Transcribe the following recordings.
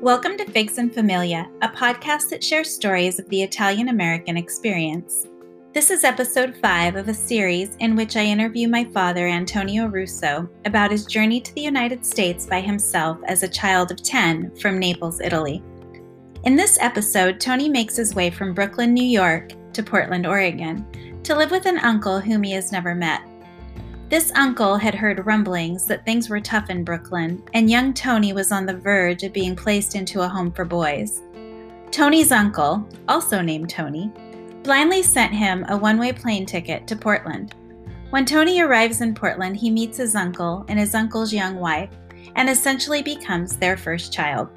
Welcome to Figs and Familia, a podcast that shares stories of the Italian American experience. This is episode 5 of a series in which I interview my father, Antonio Russo, about his journey to the United States by himself as a child of 10 from Naples, Italy. In this episode, Tony makes his way from Brooklyn, New York to Portland, Oregon, to live with an uncle whom he has never met. This uncle had heard rumblings that things were tough in Brooklyn, and young Tony was on the verge of being placed into a home for boys. Tony's uncle, also named Tony, blindly sent him a one way plane ticket to Portland. When Tony arrives in Portland, he meets his uncle and his uncle's young wife and essentially becomes their first child.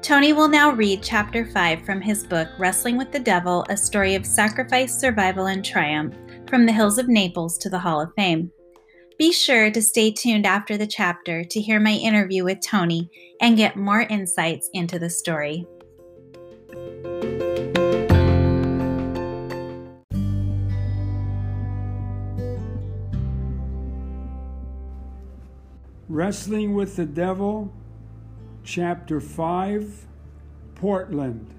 Tony will now read chapter 5 from his book, Wrestling with the Devil A Story of Sacrifice, Survival, and Triumph From the Hills of Naples to the Hall of Fame. Be sure to stay tuned after the chapter to hear my interview with Tony and get more insights into the story. Wrestling with the Devil, Chapter 5, Portland.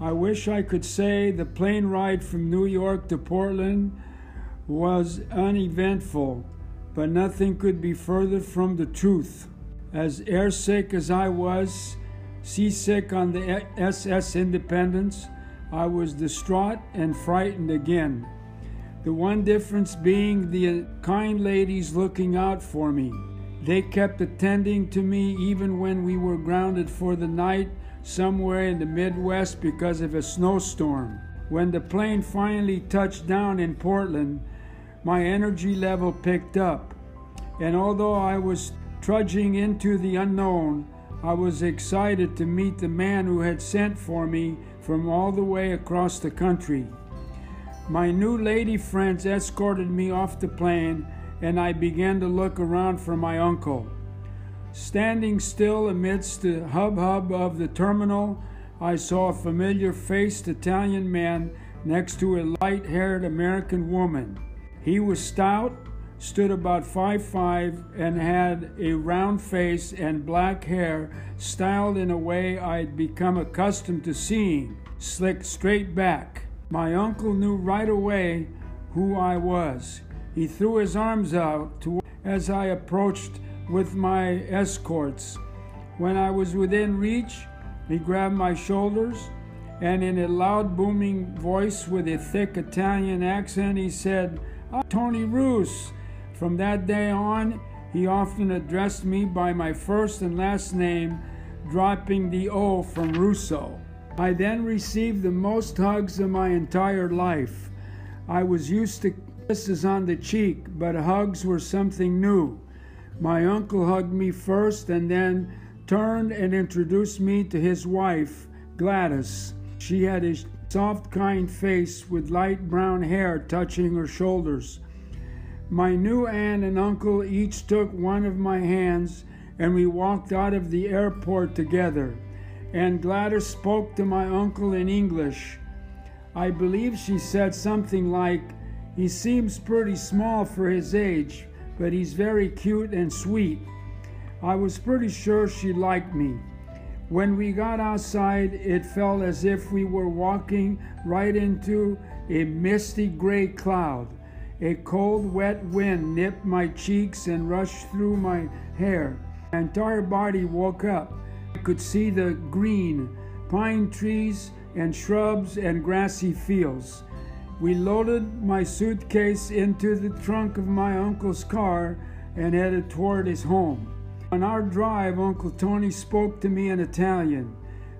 I wish I could say the plane ride from New York to Portland was uneventful, but nothing could be further from the truth. As airsick as I was, seasick on the SS Independence, I was distraught and frightened again. The one difference being the kind ladies looking out for me. They kept attending to me even when we were grounded for the night somewhere in the Midwest because of a snowstorm. When the plane finally touched down in Portland, my energy level picked up. And although I was trudging into the unknown, I was excited to meet the man who had sent for me from all the way across the country. My new lady friends escorted me off the plane, and I began to look around for my uncle. Standing still amidst the hubbub of the terminal, I saw a familiar faced Italian man next to a light haired American woman. He was stout, stood about 5'5, and had a round face and black hair styled in a way I'd become accustomed to seeing, slicked straight back. My uncle knew right away who I was. He threw his arms out to, as I approached with my escorts. When I was within reach, he grabbed my shoulders and in a loud booming voice with a thick Italian accent, he said, Tony Roos. From that day on, he often addressed me by my first and last name, dropping the O from Russo. I then received the most hugs of my entire life. I was used to kisses on the cheek, but hugs were something new. My uncle hugged me first and then turned and introduced me to his wife, Gladys. She had a soft, kind face with light brown hair touching her shoulders. My new aunt and uncle each took one of my hands and we walked out of the airport together. And Gladys spoke to my uncle in English. I believe she said something like, He seems pretty small for his age, but he's very cute and sweet. I was pretty sure she liked me. When we got outside, it felt as if we were walking right into a misty gray cloud. A cold, wet wind nipped my cheeks and rushed through my hair. My entire body woke up. I could see the green, pine trees and shrubs and grassy fields. We loaded my suitcase into the trunk of my uncle's car and headed toward his home. On our drive, Uncle Tony spoke to me in Italian,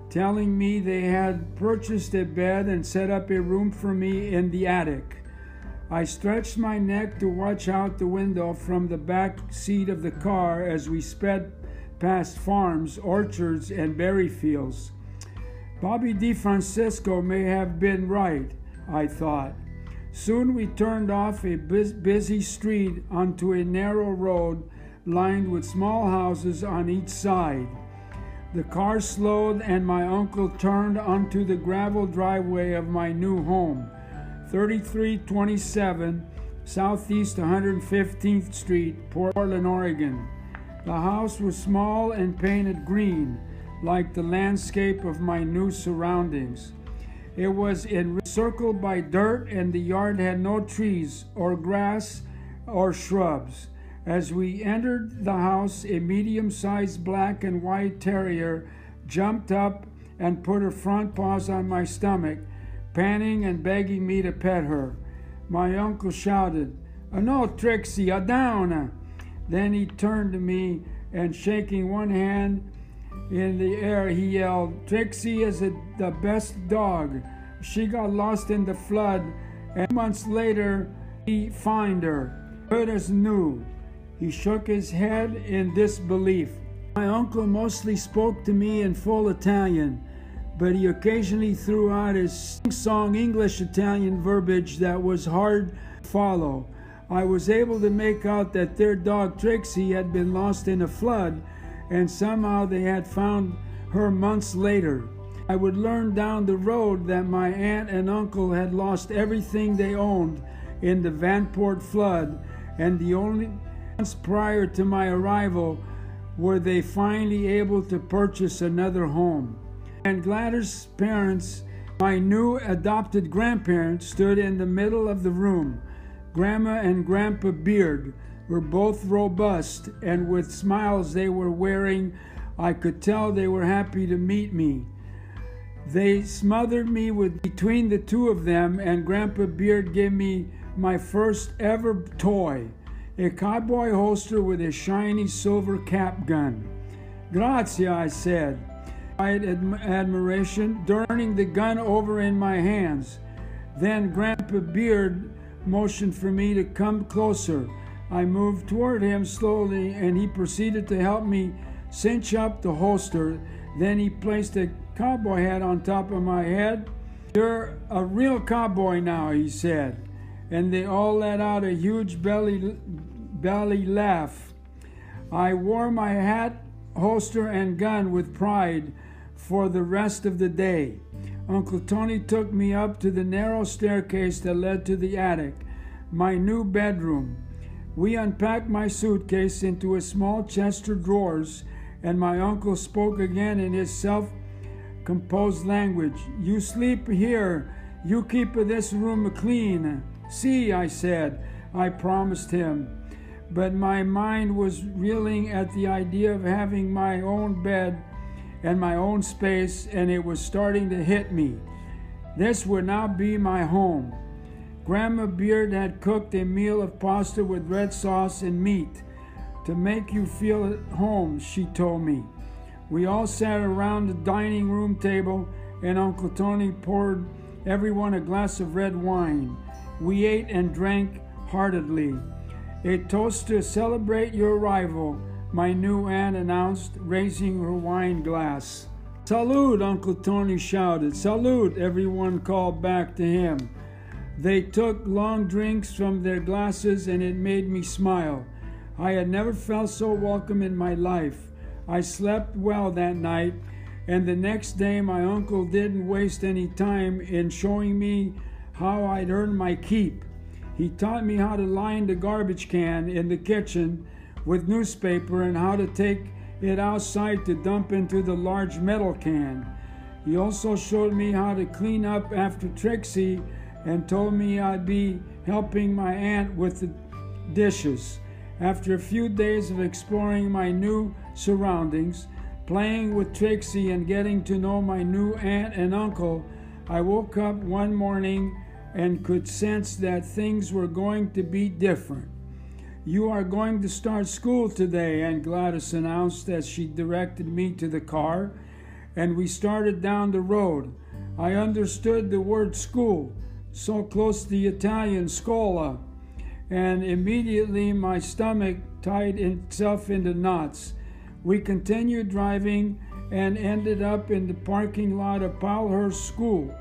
telling me they had purchased a bed and set up a room for me in the attic. I stretched my neck to watch out the window from the back seat of the car as we sped past farms, orchards, and berry fields. Bobby DeFrancisco may have been right, I thought. Soon we turned off a busy street onto a narrow road lined with small houses on each side. The car slowed, and my uncle turned onto the gravel driveway of my new home, 3327 Southeast 115th Street, Portland, Oregon. The house was small and painted green. like the landscape of my new surroundings. It was encircled by dirt, and the yard had no trees or grass or shrubs. As we entered the house, a medium sized black and white terrier jumped up and put her front paws on my stomach, panting and begging me to pet her. My uncle shouted, No, Trixie, a down! Then he turned to me and shaking one hand in the air, he yelled, Trixie is a, the best dog. She got lost in the flood, and months later, he found her, good as new. He shook his head in disbelief. My uncle mostly spoke to me in full Italian, but he occasionally threw out his sing-song English Italian verbiage that was hard to follow. I was able to make out that their dog Trixie had been lost in a flood and somehow they had found her months later. I would learn down the road that my aunt and uncle had lost everything they owned in the Vanport flood, and the only months prior to my arrival were they finally able to purchase another home. And Gladys' parents, my new adopted grandparents, stood in the middle of the room. Grandma and Grandpa Beard, were both robust, and with smiles they were wearing, I could tell they were happy to meet me. They smothered me with between the two of them, and Grandpa Beard gave me my first ever toy, a cowboy holster with a shiny silver cap gun. Grazie, I said, quiet admiration, turning the gun over in my hands. Then Grandpa Beard motioned for me to come closer. I moved toward him slowly, and he proceeded to help me cinch up the holster. Then he placed a cowboy hat on top of my head. You're a real cowboy now, he said. And they all let out a huge belly, belly laugh. I wore my hat, holster, and gun with pride for the rest of the day. Uncle Tony took me up to the narrow staircase that led to the attic, my new bedroom. We unpacked my suitcase into a small chest of drawers, and my uncle spoke again in his self composed language. You sleep here. You keep this room clean. See, I said. I promised him. But my mind was reeling at the idea of having my own bed and my own space, and it was starting to hit me. This would now be my home. Grandma Beard had cooked a meal of pasta with red sauce and meat to make you feel at home, she told me. We all sat around the dining room table, and Uncle Tony poured everyone a glass of red wine. We ate and drank heartedly. A toast to celebrate your arrival, my new aunt announced, raising her wine glass. Salute, Uncle Tony shouted. Salute, everyone called back to him. They took long drinks from their glasses, and it made me smile. I had never felt so welcome in my life. I slept well that night, and the next day my uncle didn't waste any time in showing me how I'd earn my keep. He taught me how to line the garbage can in the kitchen with newspaper and how to take it outside to dump into the large metal can. He also showed me how to clean up after Trixie and told me I'd be helping my aunt with the dishes. After a few days of exploring my new surroundings, playing with Trixie, and getting to know my new aunt and uncle, I woke up one morning and could sense that things were going to be different. You are going to start school today, Aunt Gladys announced as she directed me to the car, and we started down the road. I understood the word school so close to the Italian scola, and immediately my stomach tied itself into knots. We continued driving and ended up in the parking lot of Powellhurst School,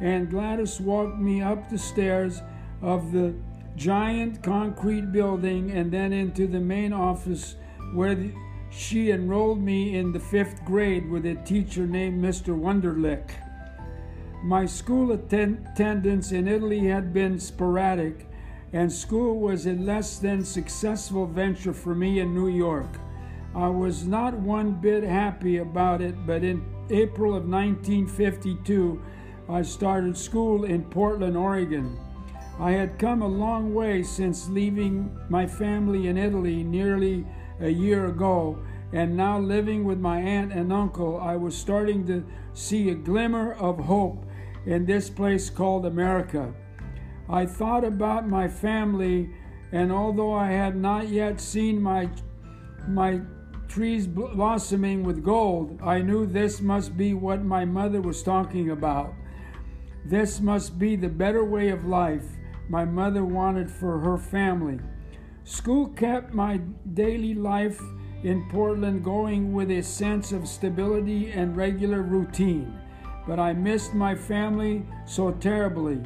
and Gladys walked me up the stairs of the giant concrete building and then into the main office where the, she enrolled me in the fifth grade with a teacher named Mr. Wunderlich. My school attendance in Italy had been sporadic, and school was a less than successful venture for me in New York. I was not one bit happy about it, but in April of 1952, I started school in Portland, Oregon. I had come a long way since leaving my family in Italy nearly a year ago, and now living with my aunt and uncle, I was starting to see a glimmer of hope in this place called America. I thought about my family, and although I had not yet seen my my trees blossoming with gold, I knew this must be what my mother was talking about. This must be the better way of life my mother wanted for her family. School kept my daily life in Portland going with a sense of stability and regular routine, but I missed my family so terribly.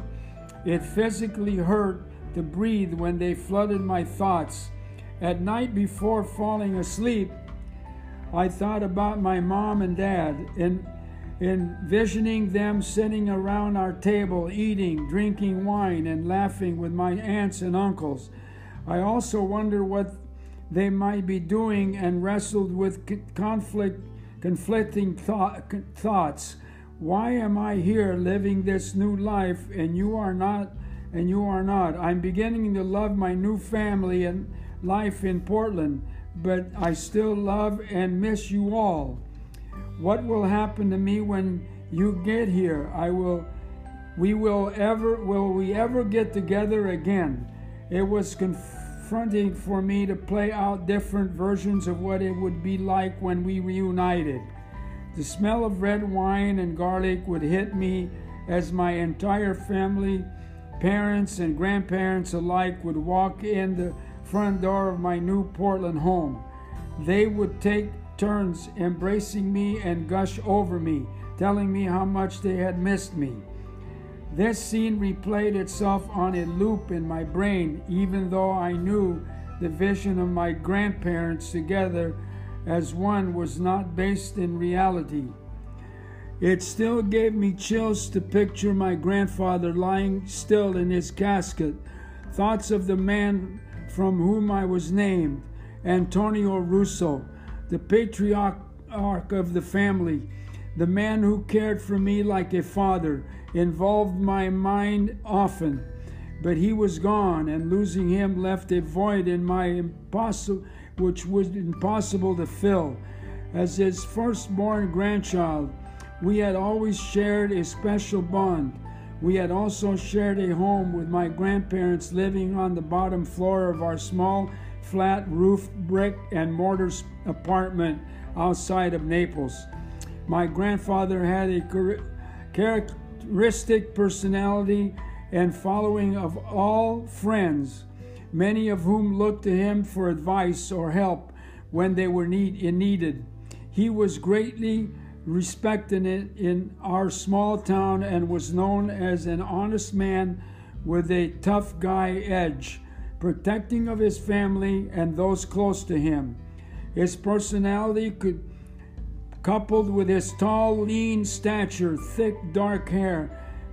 It physically hurt to breathe when they flooded my thoughts. At night before falling asleep, I thought about my mom and dad and envisioning them sitting around our table, eating, drinking wine, and laughing with my aunts and uncles. I also wonder what they might be doing and wrestled with conflict, conflicting thought, thoughts. Why am I here living this new life and you are not? And you are not. I'm beginning to love my new family and life in Portland but I still love and miss you all. What will happen to me when you get here? I will we will ever will we ever get together again? It was confronting for me to play out different versions of what it would be like when we reunited. The smell of red wine and garlic would hit me as my entire family, parents and grandparents alike, would walk in the front door of my new Portland home. They would take turns embracing me and gush over me, telling me how much they had missed me. This scene replayed itself on a loop in my brain, even though I knew the vision of my grandparents together as one was not based in reality. It still gave me chills to picture my grandfather lying still in his casket. Thoughts of the man from whom I was named, Antonio Russo, the patriarch of the family, the man who cared for me like a father, involved my mind often. But he was gone, and losing him left a void in my impossible, which was impossible to fill. As his firstborn grandchild, we had always shared a special bond. We had also shared a home with my grandparents living on the bottom floor of our small, flat roof brick and mortar apartment outside of Naples. My grandfather had a characteristic personality and following of all friends, many of whom looked to him for advice or help when they were need, needed. He was greatly respected in our small town and was known as an honest man with a tough guy edge, protecting of his family and those close to him. His personality could coupled with his tall, lean stature, thick dark hair,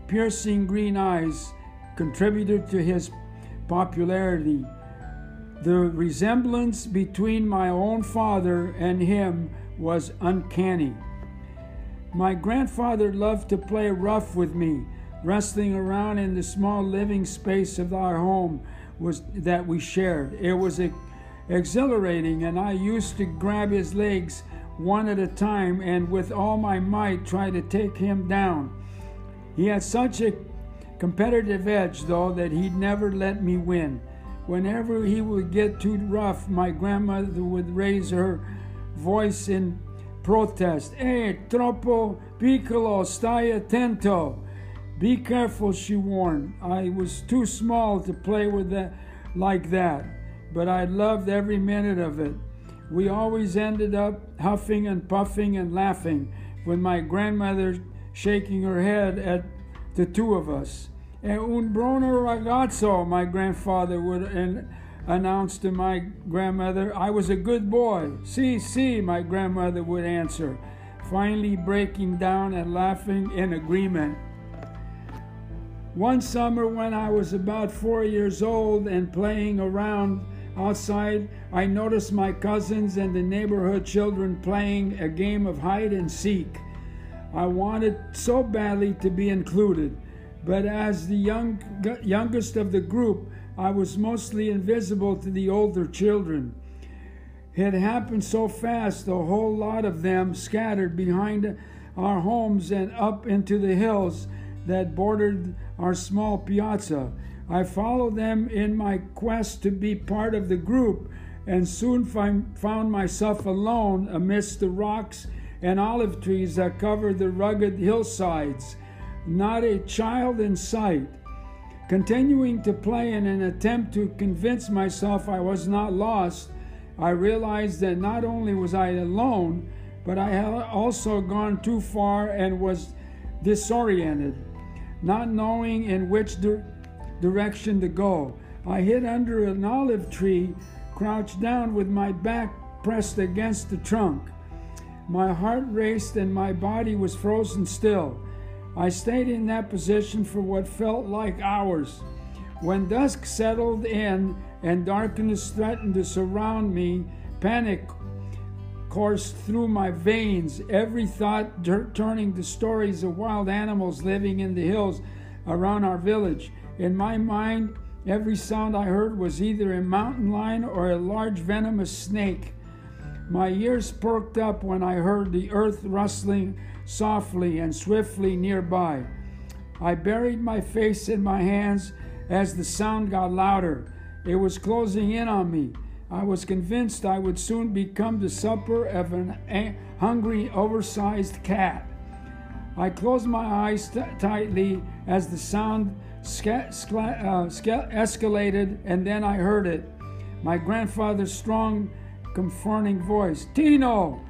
piercing green eyes, contributed to his popularity. The resemblance between my own father and him was uncanny. My grandfather loved to play rough with me, wrestling around in the small living space of our home was that we shared. It was exhilarating, and I used to grab his legs one at a time and with all my might try to take him down. He had such a competitive edge, though, that he'd never let me win. Whenever he would get too rough, my grandmother would raise her voice in protest. Hey, troppo piccolo, stai attento. Be careful, she warned. I was too small to play with that like that, but I loved every minute of it. We always ended up huffing and puffing and laughing with my grandmother shaking her head at the two of us. E un buono ragazzo, my grandfather would and announced to my grandmother, I was a good boy. See, see, my grandmother would answer, finally breaking down and laughing in agreement. One summer, when I was about four years old and playing around outside, I noticed my cousins and the neighborhood children playing a game of hide and seek. I wanted so badly to be included, but as the young, youngest of the group, I was mostly invisible to the older children. It happened so fast, a whole lot of them scattered behind our homes and up into the hills that bordered our small piazza. I followed them in my quest to be part of the group and soon found myself alone amidst the rocks and olive trees that covered the rugged hillsides. Not a child in sight. Continuing to play in an attempt to convince myself I was not lost, I realized that not only was I alone, but I had also gone too far and was disoriented, not knowing in which di- direction to go. I hid under an olive tree, crouched down with my back pressed against the trunk. My heart raced and my body was frozen still. I stayed in that position for what felt like hours. When dusk settled in and darkness threatened to surround me, panic coursed through my veins, every thought turning to stories of wild animals living in the hills around our village. In my mind, every sound I heard was either a mountain lion or a large venomous snake. My ears perked up when I heard the earth rustling softly and swiftly nearby. I buried my face in my hands as the sound got louder. It was closing in on me. I was convinced I would soon become the supper of an hungry, oversized cat. I closed my eyes t- tightly as the sound sca- uh, sca- escalated, and then I heard it. My grandfather's strong, confronting voice. Tino!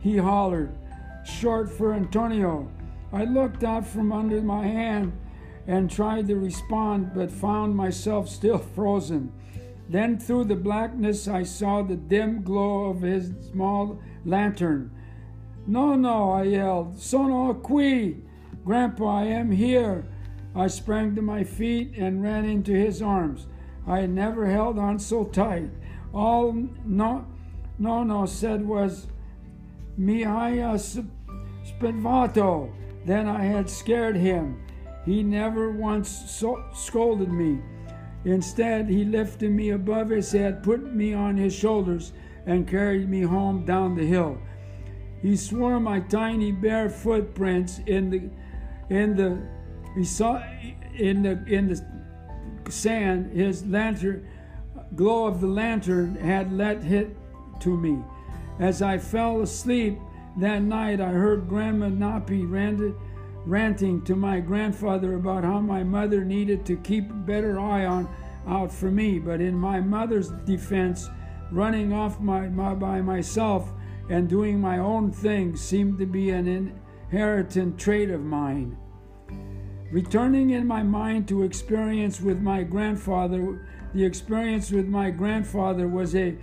He hollered, short for Antonio. I looked out from under my hand and tried to respond, but found myself still frozen. Then through the blackness, I saw the dim glow of his small lantern. No, no, I yelled. Sono qui! Grandpa, I am here. I sprang to my feet and ran into his arms. I had never held on so tight. All no, no, no said was, Mihaya uh, Spinvato. Then I had scared him. He never once so- scolded me. Instead, he lifted me above his head, put me on his shoulders, and carried me home down the hill. He swore my tiny bare footprints in the in the he saw in the in the sand his lantern glow of the lantern had let hit to me. As I fell asleep that night, I heard Grandma Napi ranted ranting to my grandfather about how my mother needed to keep a better eye on out for me. But in my mother's defense, running off my, my, by myself and doing my own thing seemed to be an inherited trait of mine. Returning in my mind to experience with my grandfather, the experience with my grandfather was a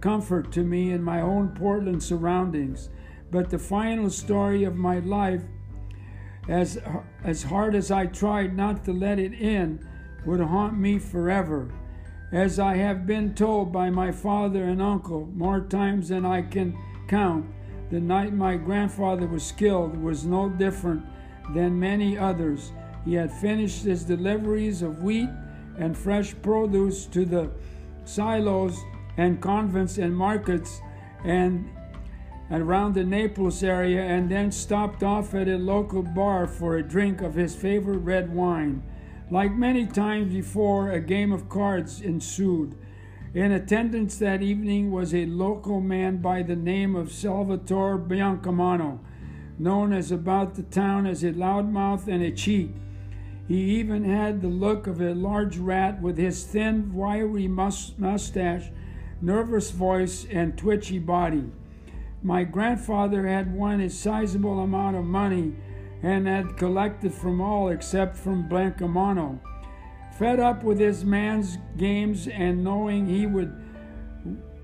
comfort to me in my own Portland surroundings. But the final story of my life as, as hard as I tried not to let it in, would haunt me forever. As I have been told by my father and uncle more times than I can count, the night my grandfather was killed was no different than many others. He had finished his deliveries of wheat and fresh produce to the silos and convents and markets and around the Naples area and then stopped off at a local bar for a drink of his favorite red wine. Like many times before, a game of cards ensued. In attendance that evening was a local man by the name of Salvatore Biancamano, known as about the town as a loudmouth and a cheat. He even had the look of a large rat with his thin, wiry mustache, nervous voice, and twitchy body. My grandfather had won a sizable amount of money and had collected from all except from Biancamano. Fed up with his man's games and knowing he would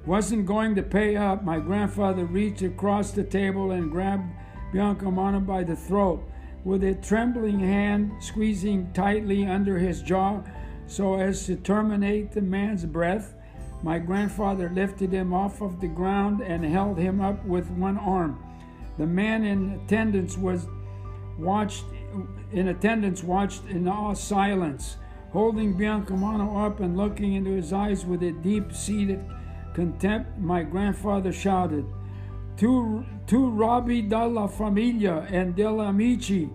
wasn't going to pay up, my grandfather reached across the table and grabbed Biancamano by the throat, with a trembling hand squeezing tightly under his jaw so as to terminate the man's breath. My grandfather lifted him off of the ground and held him up with one arm. The man in attendance was watched in attendance watched in all silence, holding Biancamano up and looking into his eyes with a deep-seated contempt. My grandfather shouted, "To tu Robbie dalla famiglia and della amici,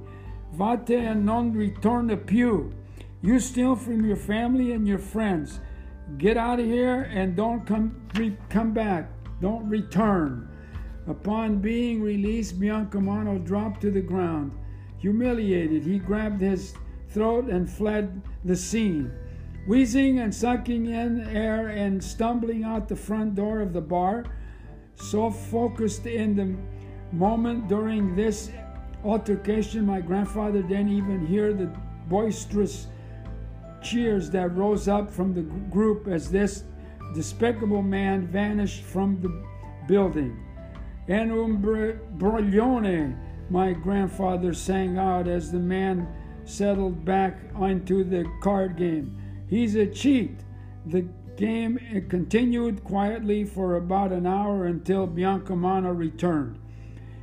vate and non ritorna più." You steal from your family and your friends. Get out of here and don't come, re, come back. Don't return. Upon being released, Biancamano dropped to the ground. Humiliated, he grabbed his throat and fled the scene. Wheezing and sucking in air and stumbling out the front door of the bar, so focused in the moment during this altercation, my grandfather didn't even hear the boisterous cheers that rose up from the group as this despicable man vanished from the building. En un broglione, my grandfather sang out as the man settled back onto the card game. He's a cheat. The game eh, continued quietly for about an hour until Biancamano returned.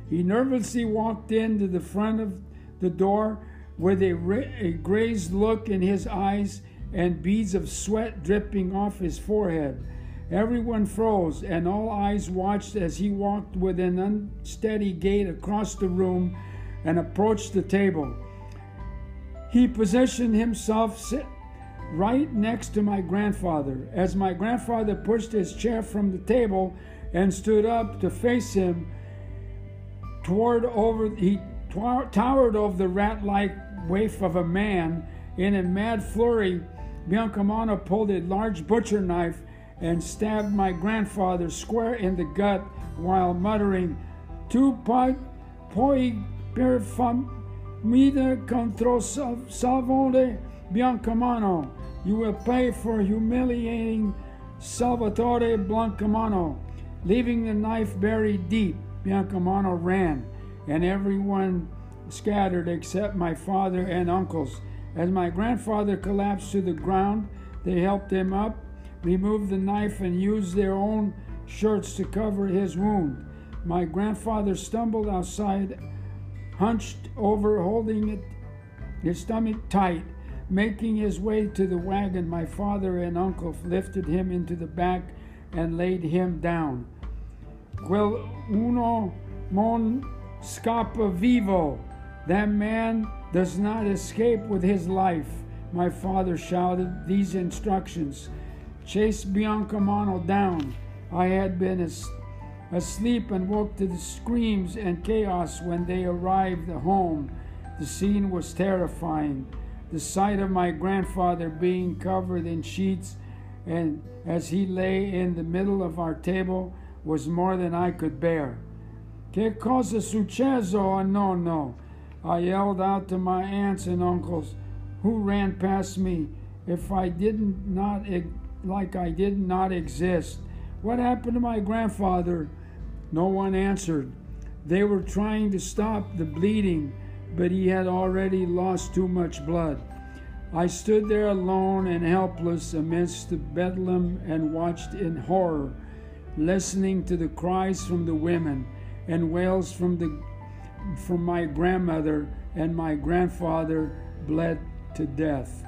He nervously walked into the front of the door with a, a grazed look in his eyes and beads of sweat dripping off his forehead. Everyone froze, and all eyes watched as he walked with an unsteady gait across the room and approached the table. He positioned himself right next to my grandfather. As my grandfather pushed his chair from the table and stood up to face him, toward over he towered over the rat-like waif of a man. In a mad flurry, Biancamano pulled a large butcher knife and stabbed my grandfather square in the gut while muttering, Tu poi per famida contro Salvone Biancamano. You will pay for humiliating Salvatore Biancamano. Leaving the knife buried deep, Biancamano ran, and everyone scattered except my father and uncles. As my grandfather collapsed to the ground, they helped him up, removed the knife, and used their own shirts to cover his wound. My grandfather stumbled outside, hunched over, holding it, his stomach tight. Making his way to the wagon, my father and uncle lifted him into the back and laid him down. Quel uno mon scappa vivo, that man does not escape with his life. My father shouted these instructions Chase Biancamano down. I had been as asleep and woke to the screams and chaos when they arrived home. The scene was terrifying. The sight of my grandfather being covered in sheets and as he lay in the middle of our table was more than I could bear. Che cosa successo? No, no. I yelled out to my aunts and uncles who ran past me if I didn't not like I did not exist. What happened to my grandfather? No one answered. They were trying to stop the bleeding, but he had already lost too much blood. I stood there alone and helpless amidst the bedlam and watched in horror, listening to the cries from the women and wails from the from my grandmother and my grandfather bled to death.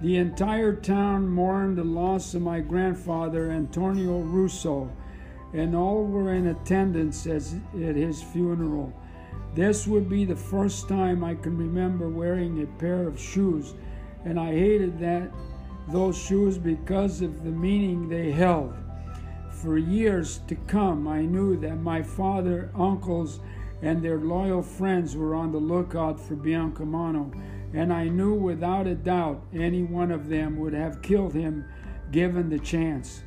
The entire town mourned the loss of my grandfather, Antonio Russo, and all were in attendance as, at his funeral. This would be the first time I can remember wearing a pair of shoes, and I hated that those shoes because of the meaning they held. For years to come, I knew that my father, uncles, and their loyal friends were on the lookout for Biancamano, and I knew without a doubt any one of them would have killed him given the chance.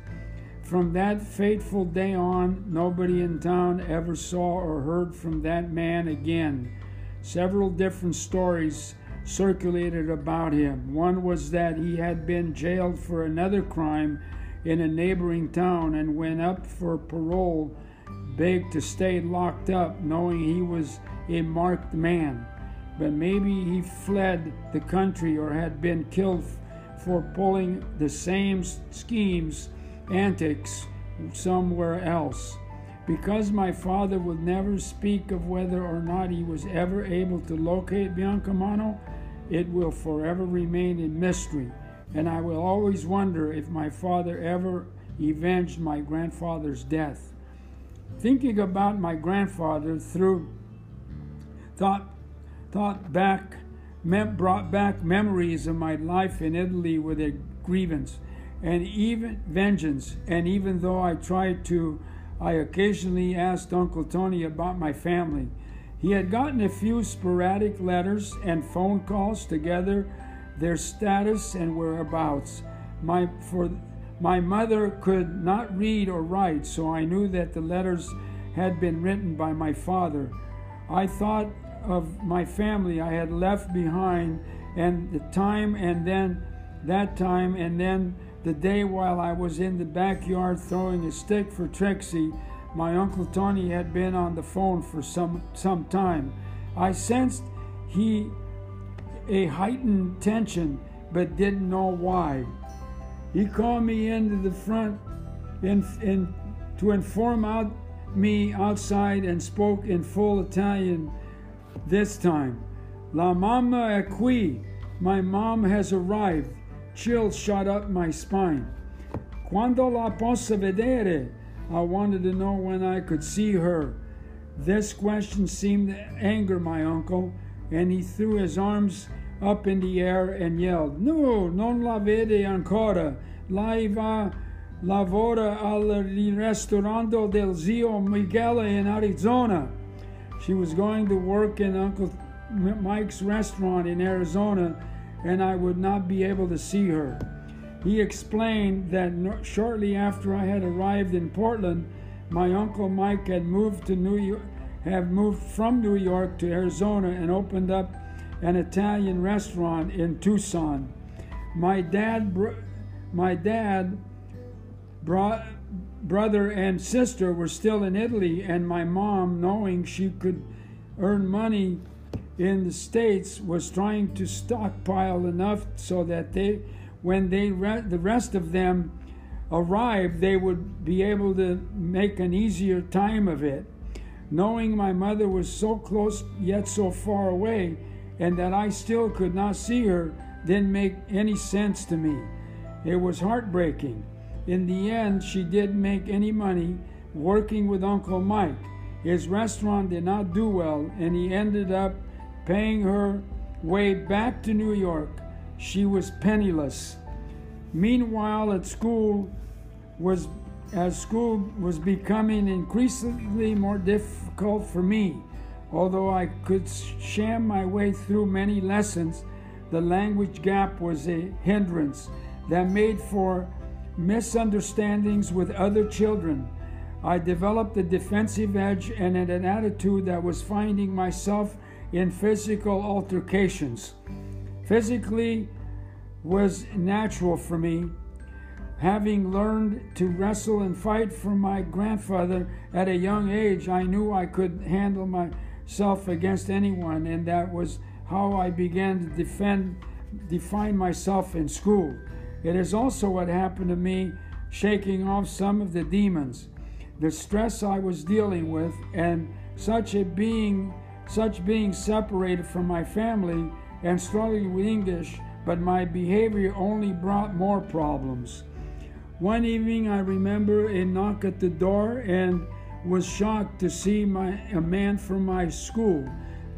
From that fateful day on, nobody in town ever saw or heard from that man again. Several different stories circulated about him. One was that he had been jailed for another crime in a neighboring town and went up for parole begged to stay locked up, knowing he was a marked man. But maybe he fled the country or had been killed for pulling the same schemes antics somewhere else. Because my father would never speak of whether or not he was ever able to locate Biancamano, it will forever remain a mystery, and I will always wonder if my father ever avenged my grandfather's death. Thinking about my grandfather through thought thought back mem- brought back memories of my life in Italy with a grievance and even vengeance and even though I tried to I occasionally asked Uncle Tony about my family. He had gotten a few sporadic letters and phone calls together their status and whereabouts. My for my mother could not read or write, so I knew that the letters had been written by my father. I thought of my family I had left behind and the time and then that time and then the day while I was in the backyard throwing a stick for Trixie, my Uncle Tony had been on the phone for some, some time. I sensed he a heightened tension, but didn't know why. He called me into the front in, in, to inform out, me outside and spoke in full Italian this time. La mamma è qui. My mom has arrived. Chills shot up my spine. Quando la posso vedere? I wanted to know when I could see her. This question seemed to anger my uncle, and he threw his arms up in the air and yelled, No, non la vede ancora. Lei va lavora al ristorante del zio Miguel in Arizona. She was going to work in Uncle Mike's restaurant in Arizona, and I would not be able to see her. He explained that shortly after I had arrived in Portland, my uncle Mike had moved to New York, have moved from New York to Arizona and opened up an Italian restaurant in Tucson. My dad, my dad, brought brother and sister were still in Italy, and my mom, knowing she could earn money in the States, was trying to stockpile enough so that they, when they re- the rest of them arrived, they would be able to make an easier time of it. Knowing my mother was so close yet so far away, and that I still could not see her, didn't make any sense to me. It was heartbreaking. In the end, she didn't make any money working with Uncle Mike. His restaurant did not do well, and he ended up paying her way back to New York. She was penniless. Meanwhile, at school was as school was becoming increasingly more difficult for me. Although I could sham my way through many lessons, the language gap was a hindrance that made for misunderstandings with other children. I developed a defensive edge and an attitude that was finding myself in physical altercations. Physically was natural for me. Having learned to wrestle and fight from my grandfather at a young age, I knew I could handle myself against anyone, and that was how I began to defend, define myself in school. It is also what happened to me shaking off some of the demons, the stress I was dealing with, and such a being such being separated from my family and struggling with English, but my behavior only brought more problems. One evening I remember a knock at the door and was shocked to see my, a man from my school,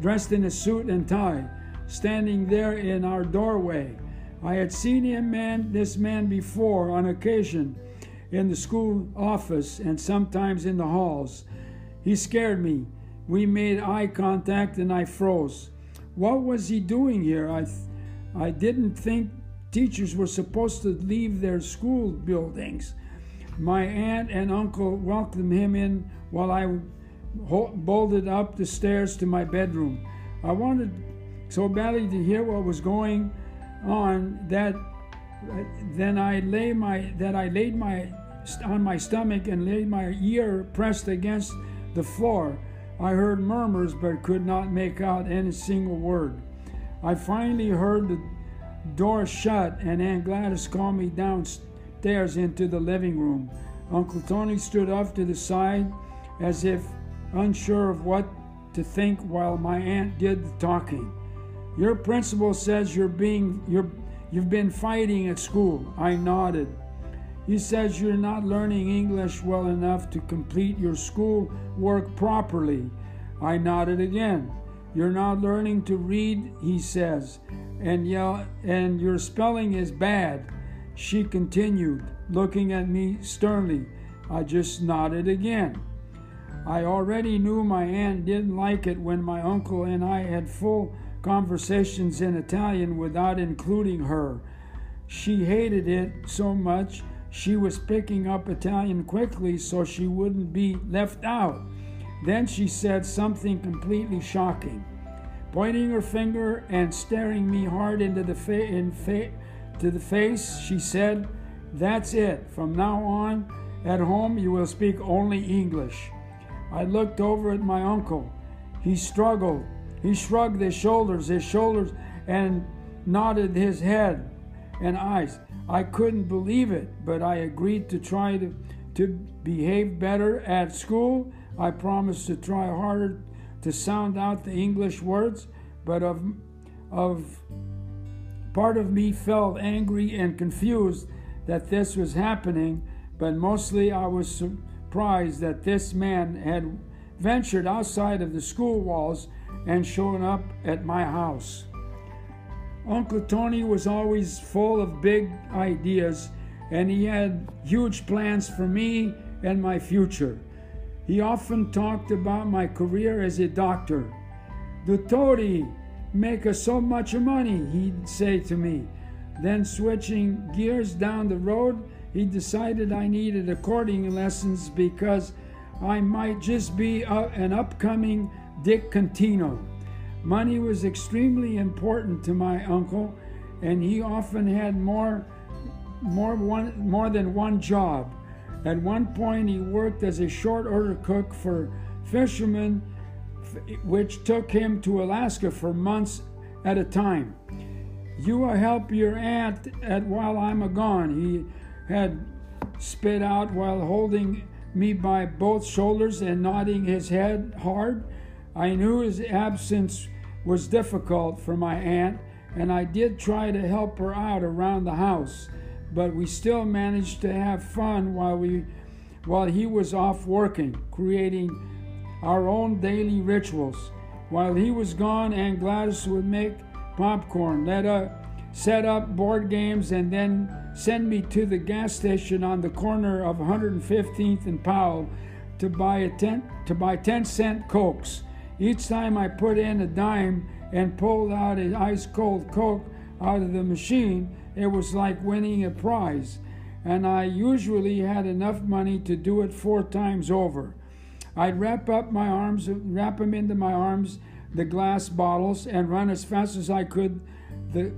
dressed in a suit and tie, standing there in our doorway. I had seen him man this man before on occasion in the school office and sometimes in the halls. He scared me. We made eye contact and I froze. What was he doing here? I th- I didn't think teachers were supposed to leave their school buildings. My aunt and uncle welcomed him in while I bolted up the stairs to my bedroom. I wanted so badly to hear what was going on that then I lay my that I laid my on my stomach and laid my ear pressed against the floor. I heard murmurs but could not make out any single word. I finally heard the door shut and Aunt Gladys called me downstairs stairs into the living room. Uncle Tony stood off to the side as if unsure of what to think while my aunt did the talking. Your principal says you're being you're you've been fighting at school. I nodded. He says you're not learning English well enough to complete your school work properly. I nodded again. You're not learning to read, he says, and yell, and your spelling is bad. She continued, looking at me sternly. I just nodded again. I already knew my aunt didn't like it when my uncle and I had full conversations in Italian without including her. She hated it so much she was picking up Italian quickly so she wouldn't be left out. Then she said something completely shocking. Pointing her finger and staring me hard into the fa- in fa- to the face, she said, "That's it. From now on, at home you will speak only English." I looked over at my uncle. He struggled he shrugged his shoulders, his shoulders, and nodded his head and eyes. I couldn't believe it, but I agreed to try to, to behave better at school. I promised to try harder to sound out the English words, but of, of part of me felt angry and confused that this was happening, but mostly I was surprised that this man had ventured outside of the school walls and shown up at my house. Uncle Tony was always full of big ideas and he had huge plans for me and my future. He often talked about my career as a doctor. Toady make us so much money, he'd say to me. Then switching gears down the road, he decided I needed accordion lessons because I might just be a, an upcoming Dick Contino. Money was extremely important to my uncle, and he often had more, more, one, more than one job. At one point, he worked as a short order cook for fishermen, which took him to Alaska for months at a time. You will help your aunt at while I'm a gone, he had spit out while holding me by both shoulders and nodding his head hard. I knew his absence was difficult for my aunt, and I did try to help her out around the house, but we still managed to have fun while we while he was off working, creating our own daily rituals. While he was gone, Aunt Gladys would make popcorn, let set up board games, and then send me to the gas station on the corner of 115th and Powell to buy a ten, to buy 10 cent cokes. Each time I put in a dime and pulled out an ice cold Coke out of the machine, it was like winning a prize. And I usually had enough money to do it four times over. I'd wrap up my arms, wrap them into my arms, the glass bottles, and run as fast as I could the,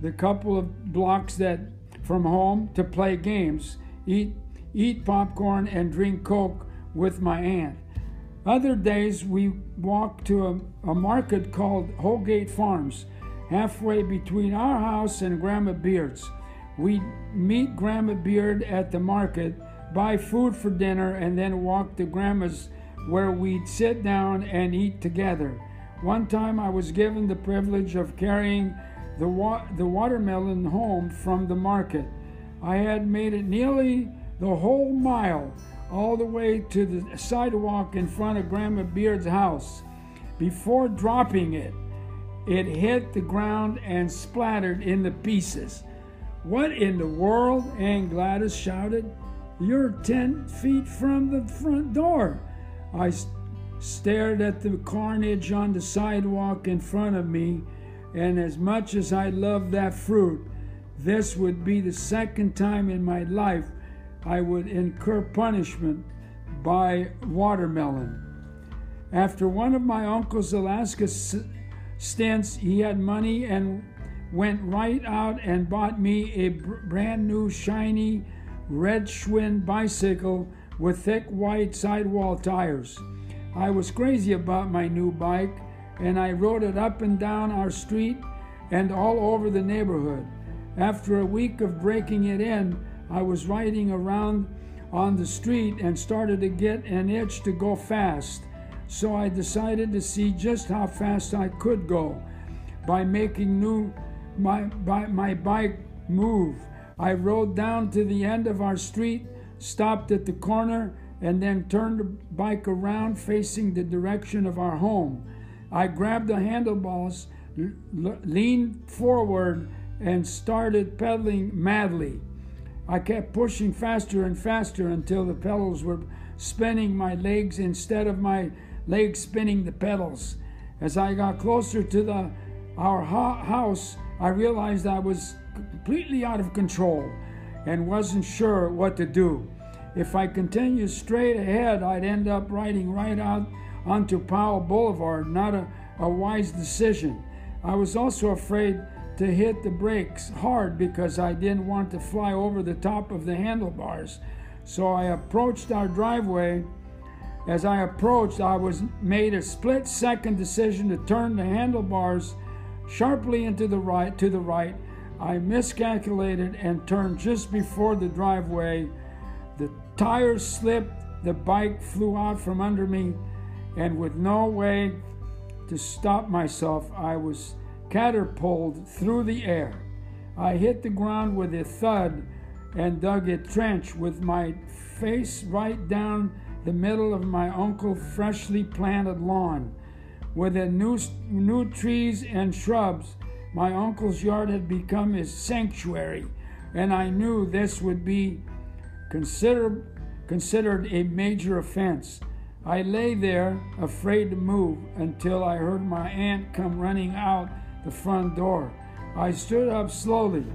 the couple of blocks that from home to play games, eat, eat popcorn, and drink Coke with my aunt. Other days we walked to a, a market called Holgate Farms, halfway between our house and Grandma Beard's. We'd meet Grandma Beard at the market, buy food for dinner, and then walk to Grandma's where we'd sit down and eat together. One time I was given the privilege of carrying the, wa- the watermelon home from the market. I had made it nearly the whole mile all the way to the sidewalk in front of Grandma Beard's house. Before dropping it, it hit the ground and splattered into pieces. What in the world? Aunt Gladys shouted. You're 10 feet from the front door. I st- stared at the carnage on the sidewalk in front of me, and as much as I loved that fruit, this would be the second time in my life I would incur punishment by watermelon. After one of my uncle's Alaska stints, he had money and went right out and bought me a brand new shiny red Schwinn bicycle with thick white sidewall tires. I was crazy about my new bike and I rode it up and down our street and all over the neighborhood. After a week of breaking it in, I was riding around on the street and started to get an itch to go fast. So I decided to see just how fast I could go by making new my, by, my bike move. I rode down to the end of our street, stopped at the corner, and then turned the bike around facing the direction of our home. I grabbed the handlebars, leaned forward, and started pedaling madly. I kept pushing faster and faster until the pedals were spinning my legs instead of my legs spinning the pedals. As I got closer to the our house, I realized I was completely out of control and wasn't sure what to do. If I continued straight ahead, I'd end up riding right out onto Powell Boulevard, not a, a wise decision. I was also afraid to hit the brakes hard because I didn't want to fly over the top of the handlebars. So I approached our driveway. As I approached, I was made a split second decision to turn the handlebars sharply into the right to the right. I miscalculated and turned just before the driveway. The tires slipped, the bike flew out from under me, and with no way to stop myself, I was catapulted through the air. I hit the ground with a thud and dug a trench with my face right down the middle of my uncle's freshly planted lawn. With the new, new trees and shrubs, my uncle's yard had become his sanctuary, and I knew this would be consider, considered a major offense. I lay there, afraid to move, until I heard my aunt come running out the front door. I stood up slowly,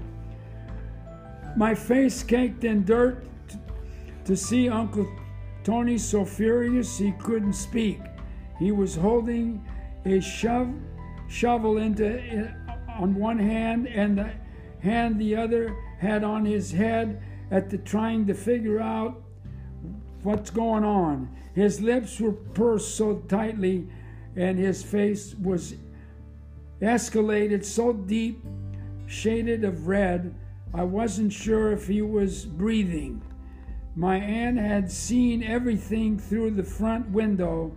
my face caked in dirt, to see Uncle Tony so furious he couldn't speak. He was holding a shove, shovel into on one hand and the hand the other had on his head at the trying to figure out what's going on. His lips were pursed so tightly and his face was escalated so deep, shaded of red, I wasn't sure if he was breathing. My aunt had seen everything through the front window,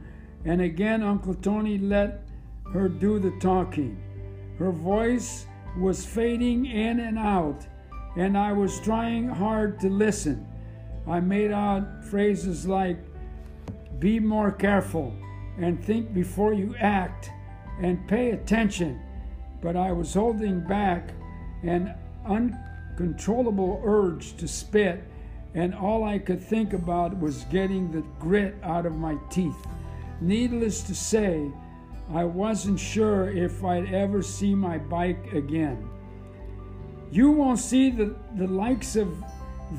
and again Uncle Tony let her do the talking. Her voice was fading in and out, and I was trying hard to listen. I made out phrases like, be more careful and think before you act and pay attention. But I was holding back an uncontrollable urge to spit, and all I could think about was getting the grit out of my teeth. Needless to say, I wasn't sure if I'd ever see my bike again. You won't see the, the likes of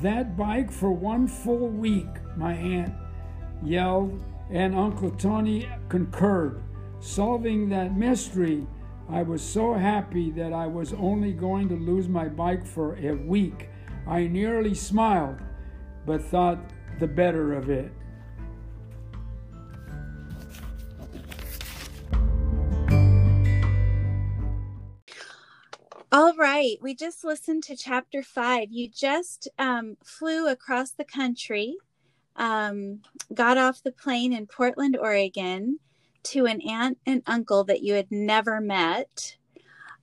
that bike for one full week, my aunt yelled, and Uncle Tony concurred. Solving that mystery, I was so happy that I was only going to lose my bike for a week. I nearly smiled, but thought the better of it. All right, we just listened to chapter five. You just um, flew across the country, um, got off the plane in Portland, Oregon, to an aunt and uncle that you had never met.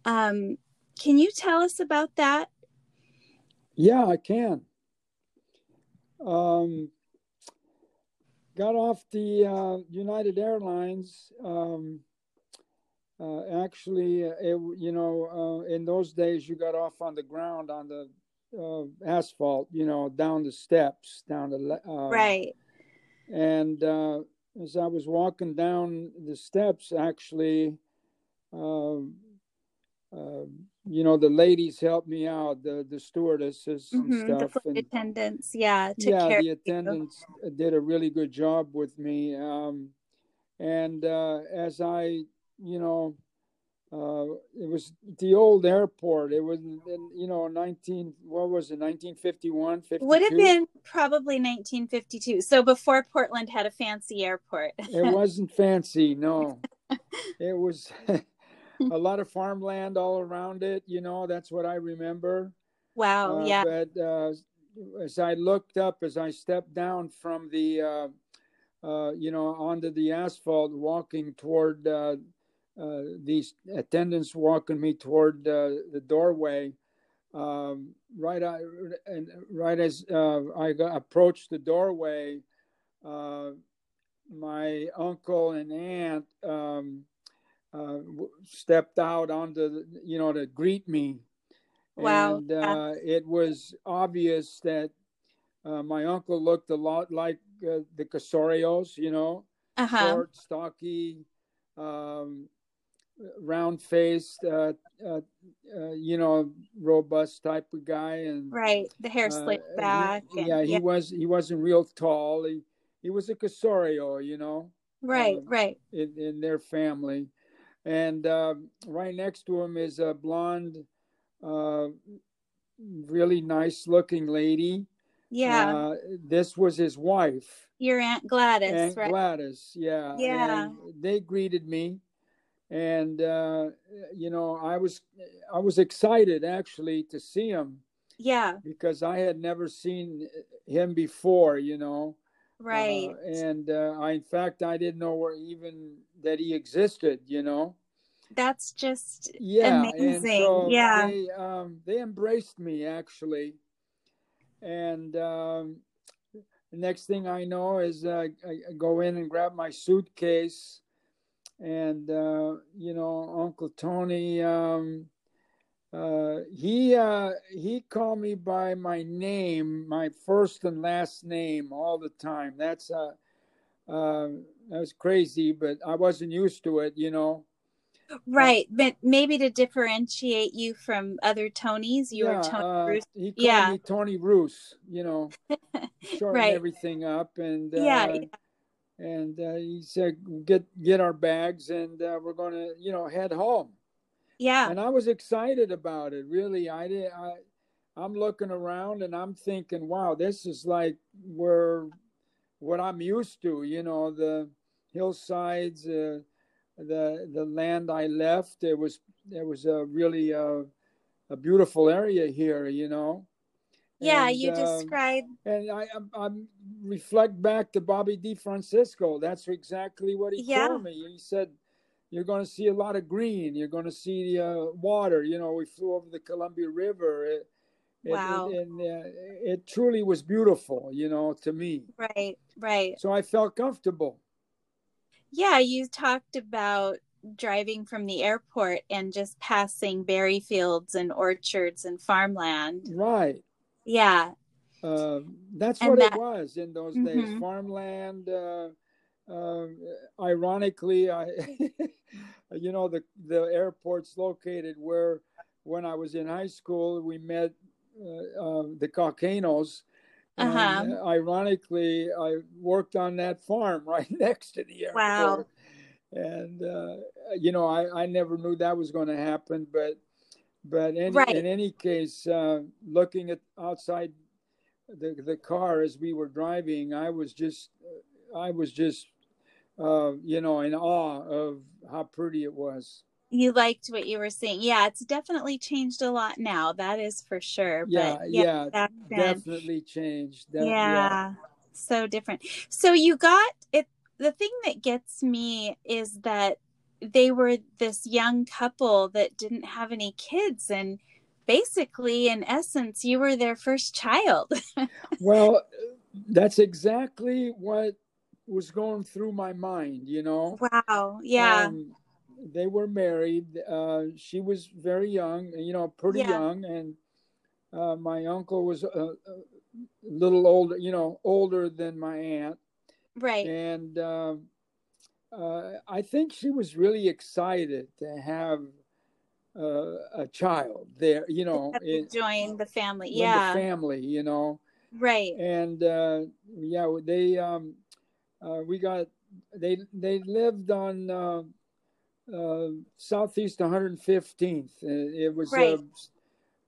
Um, can you tell us about that? Yeah, I can. Um, got off the uh, United Airlines. Uh, actually, uh, it, you know, uh, in those days, you got off on the ground on the uh, asphalt, you know, down the steps, down the uh, right. And uh, as I was walking down the steps, actually, um, you know, the ladies helped me out, the the stewardesses mm-hmm, and stuff, the and, attendants, yeah, yeah, the attendants you. did a really good job with me. Um, and as I you know, uh, it was the old airport. It was, you know, 19, what was it, 1951, 52? Would have been probably 1952. So before Portland had a fancy airport. it wasn't fancy, no. it was a lot of farmland all around it, you know, that's what I remember. Wow, uh, yeah. But uh, as I looked up, as I stepped down from the, uh, uh, you know, onto the asphalt, walking toward uh, uh these attendants walking me toward uh, the doorway. Um, right, I, and right as uh, I got, approached the doorway, my uncle and aunt um, stepped out onto, the, you know, to greet me Wow. And uh, it was obvious that uh, my uncle looked a lot like uh, the Casorios, you know, uh-huh. short, stocky, um, round faced, uh, uh, uh, you know, robust type of guy. And right, the hair slicked back. He, and, yeah, he yeah. was. He wasn't real tall. He he was a Casorio, you know. Right, right. In, in their family, and um, right next to him is a blonde uh, really nice looking lady. Yeah. Uh, this was his wife. Your Aunt Gladys, Aunt right? Gladys, yeah. Yeah. And they greeted me. And uh, you know, I was I was excited actually to see him. Yeah. Because I had never seen him before, you know. Right. Uh, and uh, I, in fact, I didn't know where even that he existed, you know that's just yeah, amazing. So yeah. They, um, they embraced me actually. And um, the next thing I know is uh, I go in and grab my suitcase. And, uh, you know, Uncle Tony, um, uh, he uh, he called me by my name, my first and last name, all the time. That's uh, uh, that was crazy, but I wasn't used to it, you know. Right, but maybe to differentiate you from other Tonys, you yeah, were Tony uh. He called yeah. me Tony Roos, you know, shorten right. everything up, and uh, yeah, yeah. And uh, he said, "Get get our bags, and uh, we're going to, you know, head home." Yeah, and I was excited about it. Really, I did. I I'm looking around and I'm thinking, "Wow, this is like where what I'm used to." You know, the hillsides. Uh, the the land I left, there was there was a really uh, a beautiful area here, you know. Yeah, and, you uh, describe. And I, I, I reflect back to Bobby D. Francisco. That's exactly what he yeah. told me. He said, "You're going to see a lot of green. You're going to see uh, water. You know, we flew over the Columbia River. It, wow. It, and uh, it truly was beautiful, you know, to me. Right, right. So I felt comfortable yeah, you talked about driving from the airport and just passing berry fields and orchards and farmland. Right. Yeah. Uh, that's and what that, it was in those mm-hmm. days. Farmland. Uh, uh, ironically, I, you know, the the airport's located where, when I was in high school, we met uh, um, the Caucanos, uh-huh. And, uh, ironically, I worked on that farm right next to the airport. Wow. And uh, you know, I, I never knew that was going to happen, but but any, right. in any case, uh, looking at outside the the car as we were driving, I was just I was just uh, you know in awe of how pretty it was you liked what you were seeing. Yeah, it's definitely changed a lot now. That is for sure. Yeah, but yeah, yeah definitely changed. yeah, yeah, so different. So you got it. The thing that gets me is that they were this young couple that didn't have any kids and basically in essence you were their first child well that's exactly what was going through my mind you know wow yeah um, they were married. Uh, she was very young, you know, pretty yeah. young, and uh, my uncle was a, a, little older, you know, older than my aunt. Right. And uh, uh I think she was really excited to have uh, a child there, you know, it, join the family. Yeah, the family, you know. Right. And uh, yeah, they um, we got they they lived on uh, southeast 115th. It was right.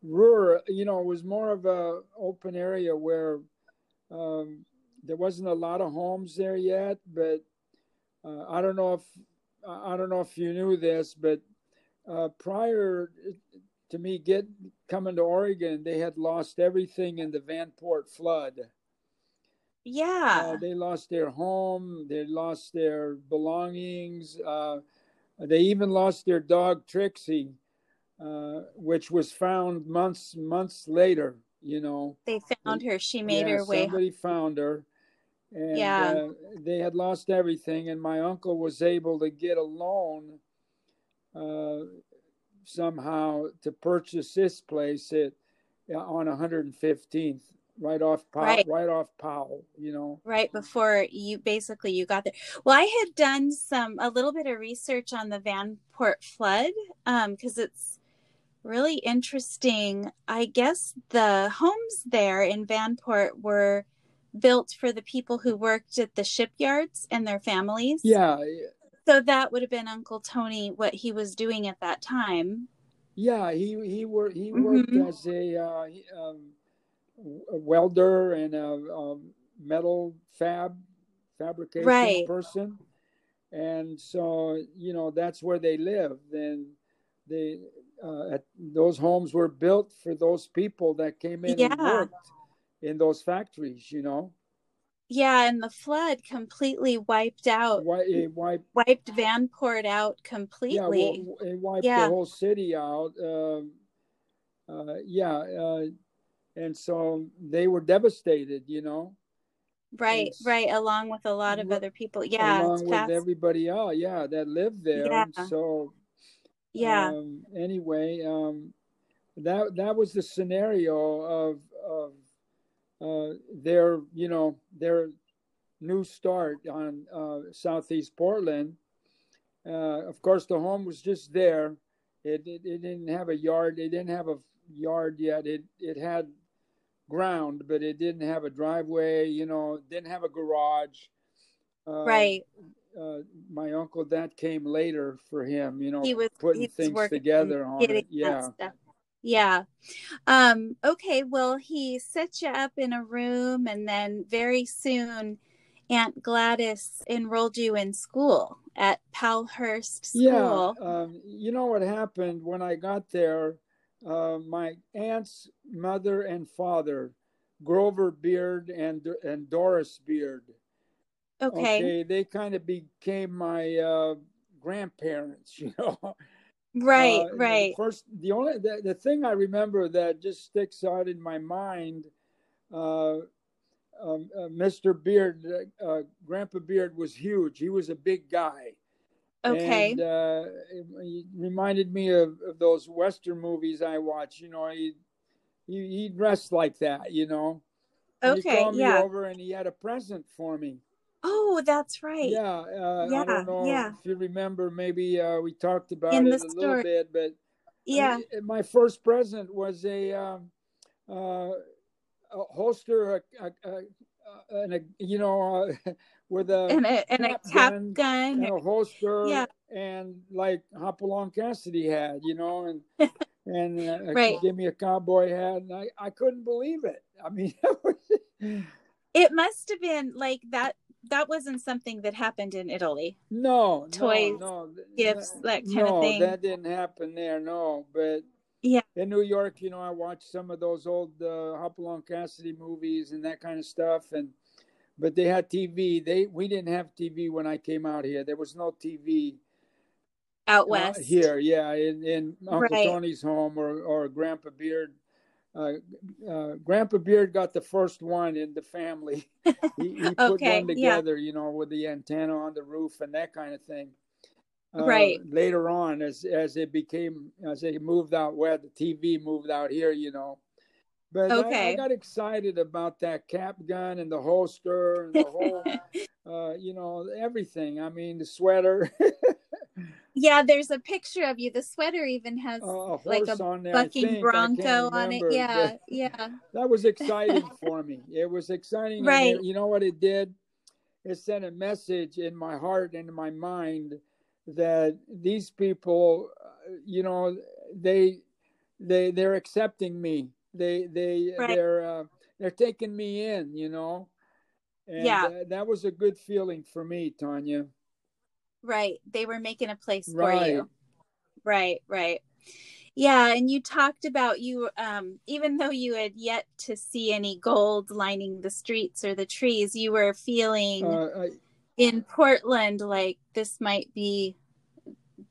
rural, you know, it was more of a open area where um, there wasn't a lot of homes there yet. But uh, I don't know if I don't know if you knew this, but uh, prior to me get coming to Oregon, they had lost everything in the Vanport flood. Yeah. Uh, they lost their home, they lost their belongings. Uh, they even lost their dog Trixie, uh, which was found months months later. You know, they found her. She made yeah, her way. Somebody found her, and yeah. uh, they had lost everything. And my uncle was able to get a loan uh, somehow to purchase this place at on 115th right off Powell, right. right off Powell, you know. Right before you basically you got there. Well, I had done some a little bit of research on the Vanport flood um because it's really interesting. I guess the homes there in Vanport were built for the people who worked at the shipyards and their families. Yeah. So that would have been Uncle Tony what he was doing at that time. Yeah, he he worked he worked mm-hmm. as a uh, um, a welder and a, a metal fab fabrication right. person and so you know that's where they lived and they uh, at, those homes were built for those people that came in yeah. and worked in those factories you know? Yeah and the flood completely wiped out it wiped, wiped vanport out completely. Yeah, it wiped yeah. the whole city out uh, uh, yeah uh, and so they were devastated you know? Right and, right along with a lot of other people. Yeah along with everybody else yeah that lived there yeah. so yeah. um, anyway um, that that was the scenario of of uh, their you know their new start on uh, southeast portland uh, of course the home was just there it, it, it didn't have a yard it didn't have a yard yet it it had ground, but it didn't have a driveway, you know, didn't have a garage. Uh, right. Uh, my uncle, that came later for him, you know, he was putting things together on it. Yeah. Yeah. Um, okay. Well, he set you up in a room and then very soon Aunt Gladys enrolled you in school at Powellhurst School. Yeah. Um, you know what happened when I got there? uh, my aunt's mother and father, Grover Beard and and Doris Beard. Okay. Okay, they kind of became my uh, grandparents, you know. Right, uh, right. First, the only the, the thing I remember that just sticks out in my mind, uh, um, uh, Mr. Beard, uh, Grandpa Beard was huge. He was a big guy. Okay. And uh, it, it reminded me of, of, those Western movies I watch. You know, he, he he dressed like that. You know. And okay. He called yeah. me over and he had a present for me. Oh, that's right. Yeah. Uh, yeah. I don't know yeah. if you remember. Maybe uh, we talked about In it a story. little bit, but yeah. I, my first present was a, um, uh, a holster, a, a, and a you know. Uh, with a and a, and cap gun, gun, and a holster, yeah. and like Hopalong Cassidy had, you know, and and uh, right. give me a cowboy hat, and I I couldn't believe it. I mean, it must have been like that. That wasn't something that happened in Italy. No, toys, no, no gifts, that kind no, of thing. that didn't happen there. No, but yeah, in New York, you know, I watched some of those old uh, Hopalong Cassidy movies and that kind of stuff, and but they had TV. They we didn't have TV when I came out here. There was no TV out west uh, here. Yeah, in, in Uncle right. Tony's home or or Grandpa Beard. Uh, uh, Grandpa Beard got the first one in the family. he, he put okay, one together, yeah. you know, with the antenna on the roof and that kind of thing. Uh, right. Later on, as as it became, as they moved out where the TV moved out here, you know. But okay. I, I, got excited about that cap gun and the holster and the whole, uh, you know, everything. I mean, the sweater. yeah, there's a picture of you. The sweater even has uh, a like a bucking bronco on it. Yeah, yeah. That was exciting for me. It was exciting. Right. you know what it did? It sent a message in my heart and in my mind that these people, you know, they they they're accepting me they they right. they're uh, they're taking me in, you know. And yeah, uh, that was a good feeling for me, Tanya. Right, they were making a place right. for you. Right, right. Yeah, and you talked about you um even though you had yet to see any gold lining the streets or the trees, you were feeling Uh, I, in Portland like this might be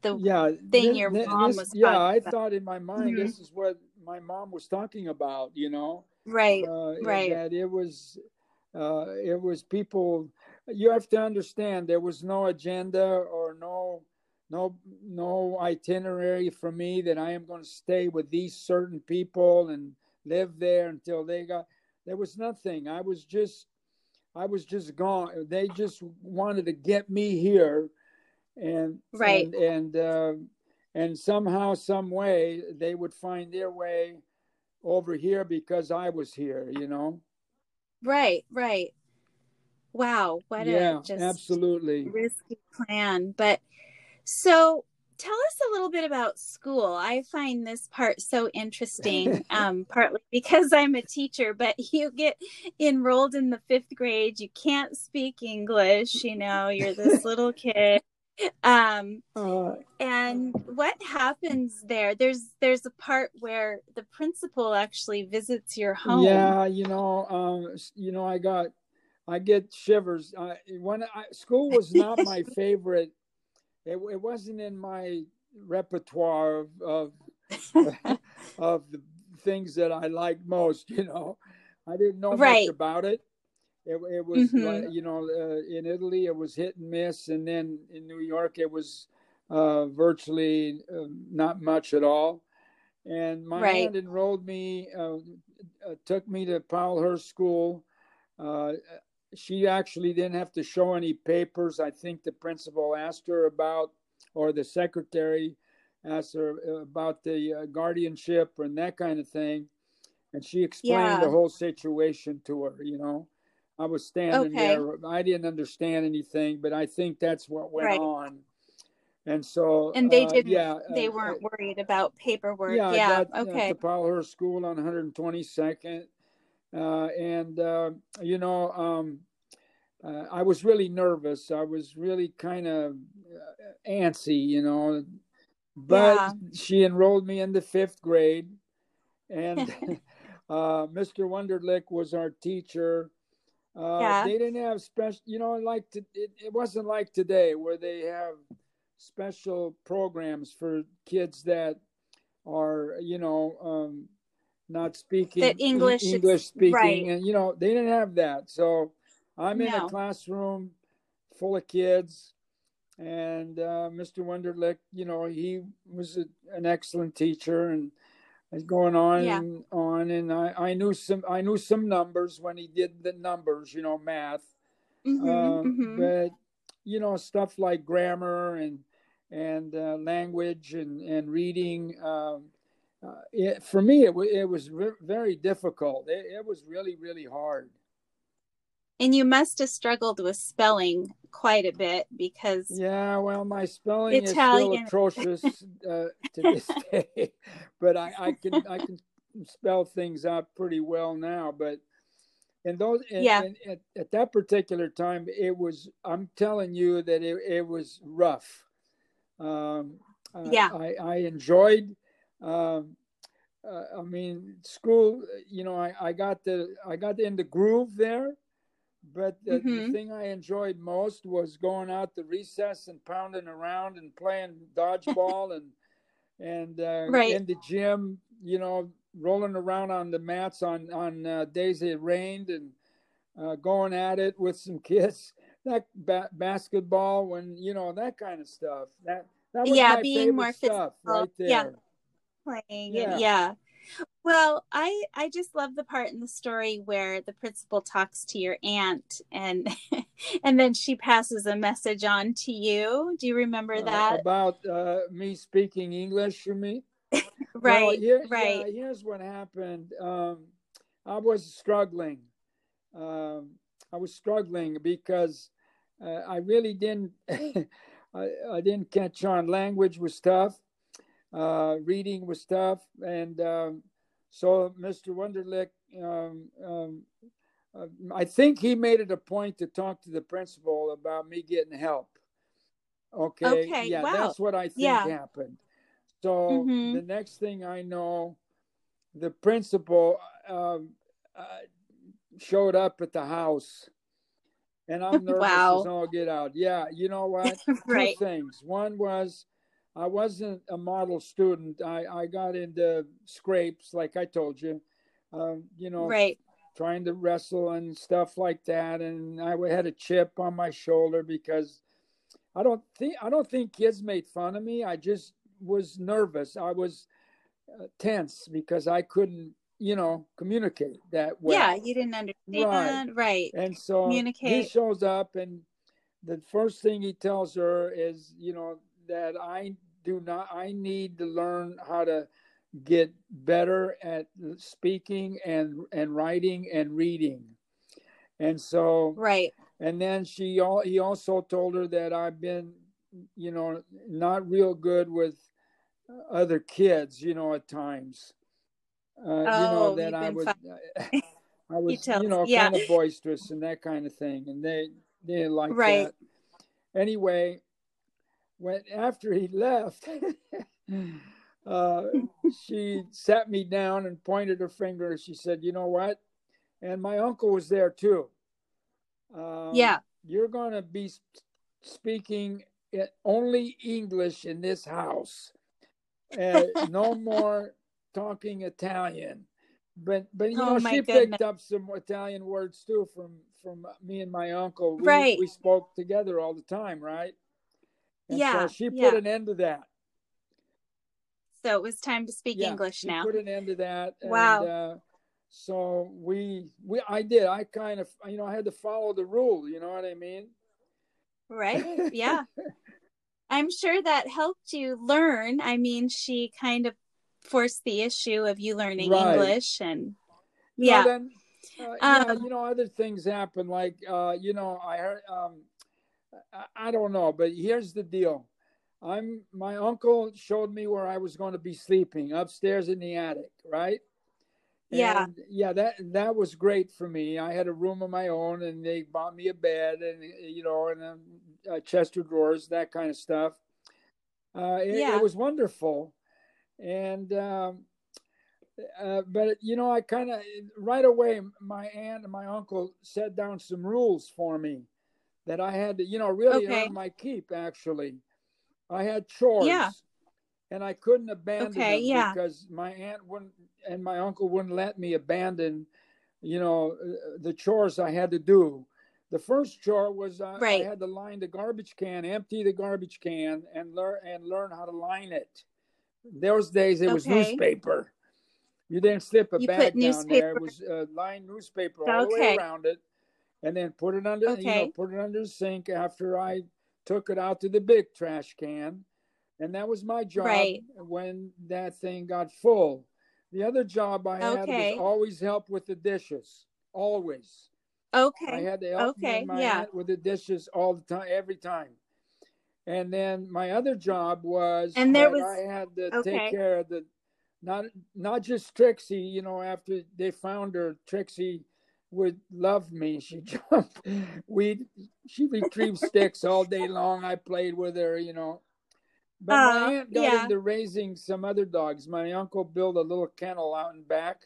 the yeah, thing thi- your thi- mom this- was yeah. talking I about. thought in my mind Mhm. this is what my mom was talking about. You know, right. uh, right. that it was uh, it was people. You have to understand there was no agenda or no no no itinerary for me that I am going to stay with these certain people and live there until they got. There was nothing. I was just I was just gone. They just wanted to get me here, and Right. and and, uh, and somehow, some way, they would find their way over here because I was here. You know. Right, right. Wow, what yeah, a just absolutely. risky plan. But so tell us a little bit about school. I find this part so interesting, um, partly because I'm a teacher, but you get enrolled in the fifth grade, you can't speak English, you know, you're this little kid. Um, Uh, and what happens there? There's there's a part where the principal actually visits your home. Yeah, you know, um, you know, I got, I get shivers. I, when I, school was not my favorite, it, it wasn't in my repertoire of, of of the things that I liked most. You know, I didn't know Right. much about it. It, it was, Mhm. like, you know, uh, in Italy it was hit and miss, and then in New York it was uh, virtually uh, not much at all. And my Right. aunt enrolled me, uh, uh, took me to Powellhurst School. Uh, she actually didn't have to show any papers. I think the principal asked her about, or the secretary asked her about the uh, guardianship and that kind of thing. And she explained Yeah. the whole situation to her, you know. I was standing Okay. there. I didn't understand anything, but I think that's what went Right. on. And so, And they uh, didn't yeah, they uh, weren't worried about paperwork. yeah, Yeah. Uh, okay. to Powellhurst School on 122nd, uh, and uh, you know, um, uh, I was really nervous. I was really kind of uh, antsy, you know. But Yeah. she enrolled me in the fifth grade, and uh, Mr. Wunderlich was our teacher. Uh, Yeah. They didn't have special, you know, like to, it, it wasn't like today where they have special programs for kids that are, you know, um, not speaking English English speaking, right. and you know, they didn't have that. So I'm in No. a classroom full of kids, and uh, Mr. Wunderlich, you know, he was a, an excellent teacher, and was going on Yeah. and on, and I, I knew some I knew some numbers when he did the numbers, you know, math. Mhm, Um, mhm. but you know stuff like grammar and and uh, language and and reading um, uh, it, for me it, wa it was re- very difficult it, it was really really hard And you must have struggled with spelling quite a bit because yeah well my spelling Italian- is still atrocious uh, to this day but I, I can i can spell things out pretty well now but and those in, Yeah. in- at, at that particular time it was i'm telling you that it, it was rough um Yeah. i i enjoyed um uh, i mean school you know i i got the i got in the groove there but the, the Mhm. thing i enjoyed most was going out to recess and pounding around and playing dodgeball and and uh, Right. in the gym you know rolling around on the mats on on uh, days it rained and uh, going at it with some kids that ba- basketball when you know that kind of stuff that that was Yeah, being more stuff physical. right there Yeah. playing Yeah. yeah well i i just love the part in the story where the principal talks to your aunt and and then she passes a message on to you do you remember Uh, that about uh, me speaking english you mean right Well, here- right yeah, here's what happened. Um, I was struggling. Um, I was struggling because uh, I really didn't. I, I didn't catch on. Language was tough. Uh, reading was tough, and um, so Mr. Wunderlich. Um, um, uh, I think he made it a point to talk to the principal about me getting help. Okay. Okay, Yeah, wow. that's what I think Yeah. happened. So Mhm. the next thing I know, the principal um, uh, showed up at the house, and I'm nervous Wow. as all get out. Yeah, you know what? right. Two things. One was I wasn't a model student. I I got into scrapes, like I told you. Um, you know, Right. trying to wrestle and stuff like that and i had a chip on my shoulder because i don't think i don't think kids made fun of me i just was nervous i was uh, tense because i couldn't you know communicate that well Yeah, you didn't understand. Right. right. and so he shows up and the first thing he tells her is you know that i do not i need to learn how to get better at speaking and and writing and reading and so Right. and then she all he also told her that i've been you know not real good with other kids you know at times uh, you know Oh, that i was i was you know yeah. kind of boisterous and that kind of thing and they they didn't like Right. that anyway when after he left. Uh, she sat me down and pointed her finger. She said you know what? And my uncle was there too. Um, Yeah. you're going to be speaking only english in this house uh, no more talking italian. But but you Oh, know she goodness. picked up some italian words too from from me and my uncle. We, Right. we spoke together all the time right and Yeah, so she put yeah. an end to that So it was time to speak yeah, English she now. put an end to that. Wow. And, uh, so we we I did. I kind of you know I had to follow the rule. You know what I mean? Right. Yeah. I'm sure that helped you learn. I mean, she kind of forced the issue of you learning Right. English and You Yeah. Know, then, uh, yeah, Um, you know, other things happen. Like, uh, you know, I heard, um, I, don't know, but here's the deal. I'm, my uncle showed me where I was going to be sleeping upstairs in the attic, right? Yeah. And, yeah, that, that was great for me. I had a room of my own and they bought me a bed and, you know, and a, uh, chest of drawers, that kind of stuff. Uh, it, Yeah. it was wonderful. And, um, uh, but you know, I kind of right away, my aunt and my uncle set down some rules for me that I had to, you know, really Okay. earn my keep. Actually, I had chores, Yeah. and I couldn't abandon Okay, them yeah. because my aunt wouldn't and my uncle wouldn't let me abandon, you know, uh, the chores I had to do. The first chore was uh, Right. I had to line the garbage can, empty the garbage can, and learn and learn how to line it. Those days it was Okay. newspaper. You didn't slip a You bag down there. newspaper- It was uh, lined newspaper all the way around it, and then put it under. You know, put it under the sink after I took it out to the big trash can, and that was my job Right. when that thing got full. The other job I had Okay. was always help with the dishes. Always. Okay. I had to help Okay, my yeah. aunt with the dishes all the time, every time. And then my other job was And there that was- I had to okay. take care of the not not just Trixie. You know, after they found her, Trixie would love me. She jumped. We she retrieved sticks all day long. I played with her. You know. But Aw, my aunt got yeah. into raising some other dogs. My uncle built a little kennel out in back,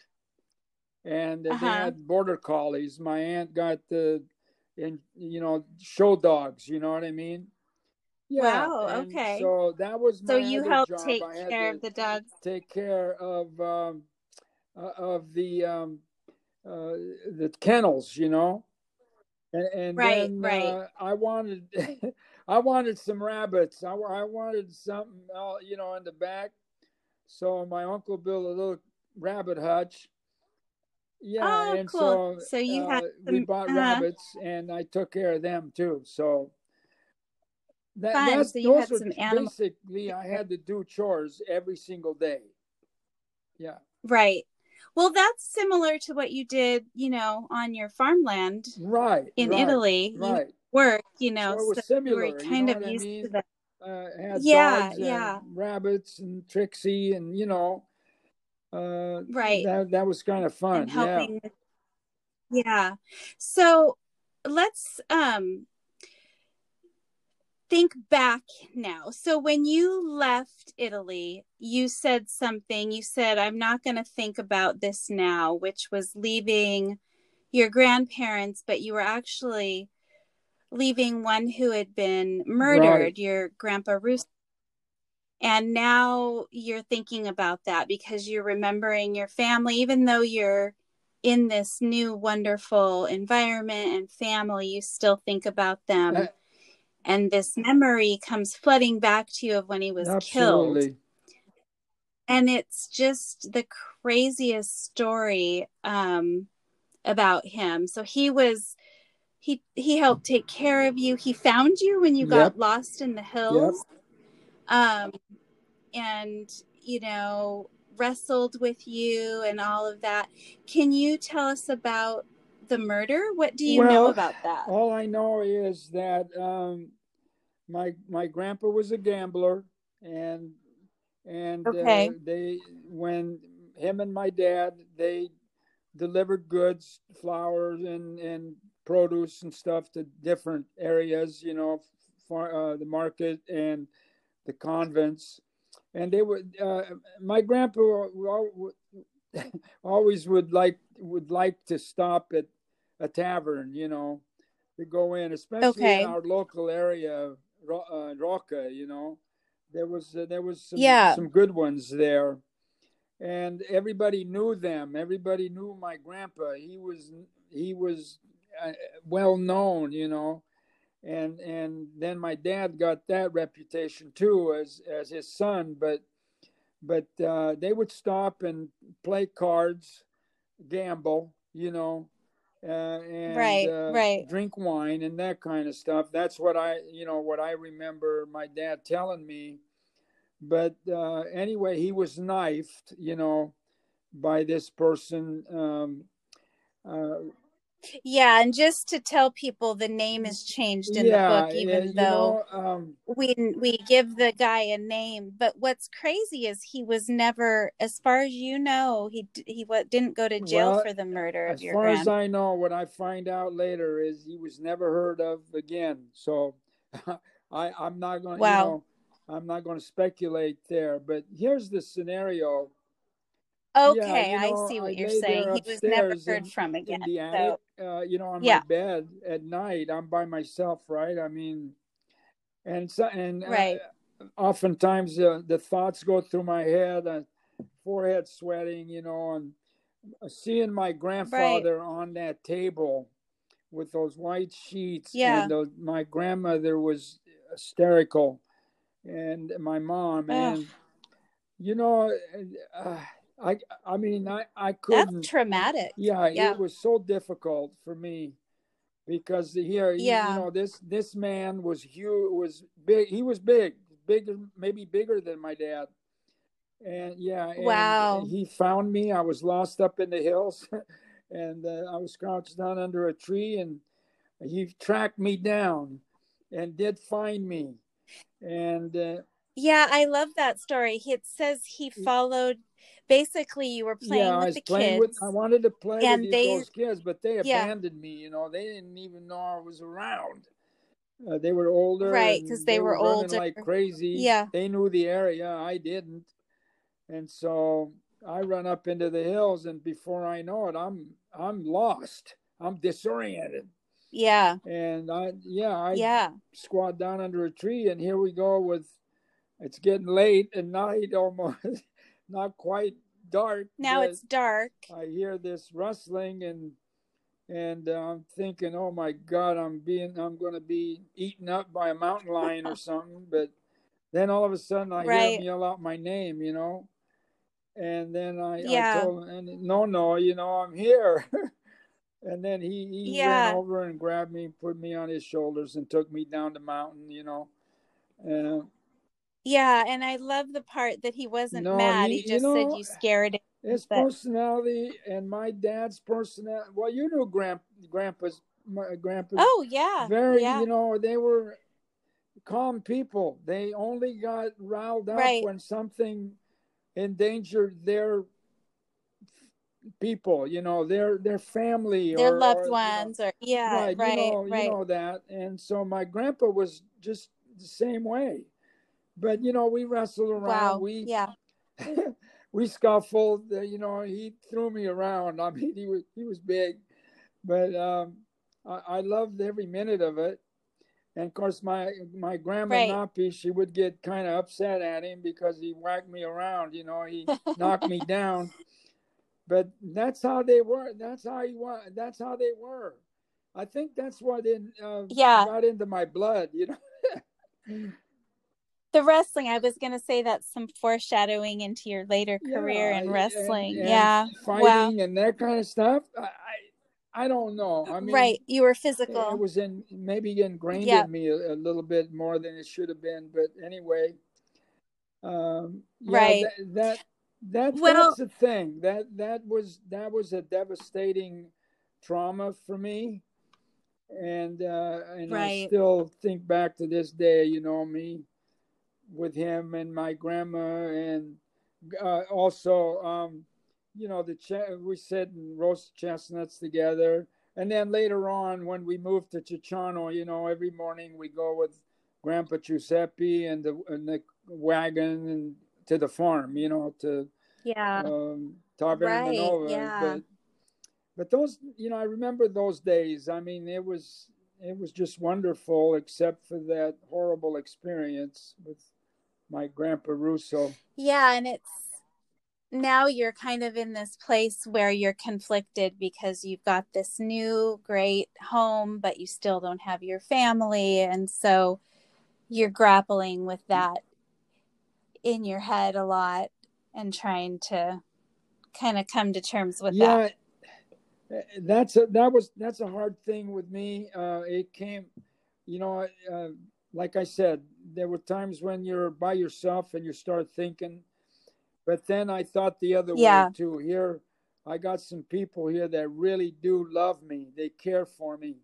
and Uh-huh. they had border collies. My aunt got the, and you know, show dogs. You know what I mean? Wow, and okay. So that was my So you helped job. take care of the dogs. Take care of um, uh, of the um, uh, the kennels. You know. And, and Right, then right. Uh, I wanted, I wanted some rabbits. I, I wanted something, else, you know, in the back. So my uncle built a little rabbit hutch. Yeah, Oh, and cool. so So you uh, had we bought uh-huh. rabbits, and I took care of them too. So that, Fun. that's So you those had some animal- basically I had to do chores every single day. Yeah, Right. Well, that's similar to what you did, you know, on your farmland right. in right, Italy. You right. work, you know, So so similar. you were you kind know of what I used mean? to that. uh, Yeah, yeah. rabbits and Trixie and you know, uh, Right. That that was kind of fun. with- yeah so let's um think back now. So when you left Italy, you said something. You said, I'm not going to think about this now, which was leaving your grandparents, but you were actually leaving one who had been murdered, right. your grandpa Russo. And now you're thinking about that because you're remembering your family, even though you're in this new wonderful environment and family, you still think about them. Uh, and this memory comes flooding back to you of when he was absolutely. killed. And it's just the craziest story um, about him. So he was he he helped take care of you. He found you when you got yep. lost in the hills. Yep. Um and you know wrestled with you and all of that. Can you tell us about the murder? What do you well, know about that? All I know is that um, my my grandpa was a gambler, and and uh, okay. uh, they when him and my dad they delivered goods, flowers and and produce and stuff to different areas, you know, for uh, the market and the convents and they would. Uh, my grandpa always would like would like to stop at a tavern, you know, to go in, especially okay. in our local area, uh, Rocca. You know, there was uh, there was some, yeah. some good ones there, and everybody knew them. Everybody knew my grandpa. He was he was uh, well known, you know and and then my dad got that reputation too as as his son but but uh, they would stop and play cards gamble you know uh, and right, uh, right. drink wine and that kind of stuff that's what i you know what i remember my dad telling me but uh, anyway he was knifed you know by this person um, uh, yeah, and just to tell people, the name is changed in yeah, the book, even yeah, though know, um, we we give the guy a name. But what's crazy is he was never, as far as you know, he he what didn't go to jail well, for the murder of your. As far grand- as I know, what I find out later is he was never heard of again. So, I I'm not going. Wow. You know, I'm not going to speculate there. But here's the scenario Okay, yeah, you know, I see what I you're saying. He was never heard in, from again. In the attic, so, uh, you know, on yeah. my bed at night, I'm by myself, right? I mean, and so, and uh, right. Uh, oftentimes uh, the thoughts go through my head, and forehead sweating, you know, and uh, seeing my grandfather right. on that table with those white sheets, yeah. and the, my grandmother was hysterical, and my mom, Ugh. and you know. Uh, I I mean I I couldn't. That's traumatic. Yeah, yeah, it was so difficult for me because here yeah. you know this this man was huge was big he was big bigger maybe bigger than my dad and yeah and wow he found me i was lost up in the hills and uh, i was crouched down under a tree and he tracked me down and did find me and uh, yeah i love that story it says he followed basically you were playing yeah, with the kids. With, I wanted to play and with they, those kids, but they abandoned yeah. me. You know, they didn't even know I was around. Uh, they were older, right? Because they, they, were, were older, like crazy. Yeah, they knew the area. I didn't, and so I run up into the hills, and before I know it, I'm I'm lost. I'm disoriented. Yeah. And I yeah I yeah squat down under a tree, and here we go with. It's getting late at night almost not quite dark. Now it's dark. I hear this rustling and and uh, I'm thinking, oh my God, I'm being, I'm going to be eaten up by a mountain lion or something. But then all of a sudden, I right. hear him yell out my name, you know. And then I, yeah. I told him, and no, no, you know, I'm here. and then he, he yeah. ran over and grabbed me, put me on his shoulders, and took me down the mountain, you know. And yeah, and I love the part that he wasn't no, mad. He, he just you know, said you scared him. His but... personality and my dad's personality. Well, you knew Grand, Grandpa's, my Grandpa's. Oh yeah, very. Yeah. You know, they were calm people. They only got riled up right. when something endangered their people. You know, their their family, their or, loved or, ones, you know, or yeah, right, right, you know, right. You know that, and so my grandpa was just the same way. But you know, we wrestled around. Wow. We yeah. we scuffled. Uh, you know, he threw me around. I mean, he was he was big, but um, I, I loved every minute of it. And of course, my my grandma Right. Nappy, she would get kind of upset at him because he whacked me around. You know, he knocked me down. But that's how they were. That's how he was. That's how they were. I think that's what in uh, Yeah. got into my blood. You know. The wrestling, I was going to say that's some foreshadowing into your later career Yeah, in and- wrestling. and yeah. fighting and that kind of stuff. I, I, don't know. I mean, right. You were physical. It was in maybe ingrained Yeah. in me a, a little bit more than it should have been, but anyway, um, yeah, Right. That, that that Well- that's the thing. That that was that was a devastating trauma for me, and uh, and I still think back to this day. You know me with him and my grandma, and uh, also um, you know the ch- we sit and roast chestnuts together. And then later on, when we moved to Cicciano, you know, every morning we go with Grandpa Giuseppe and the and the wagon and to the farm, you know, to yeah. um, Right, Manova. yeah. But but those, you know, I remember those days. I mean, it was it was just wonderful, except for that horrible experience with my grandpa Russo. Yeah, and it's now you're kind of in this place where you're conflicted because you've got this new great home, but you still don't have your family. And so you're grappling with that in your head a lot and trying to kind of come to terms with that. yeah, that's a, that was that's a hard thing with me. Uh, it came, you know, uh, like I said, there were times when you're by yourself and you start thinking, but then I thought the other Yeah. way too. Here, I got some people here that really do love me. They care for me.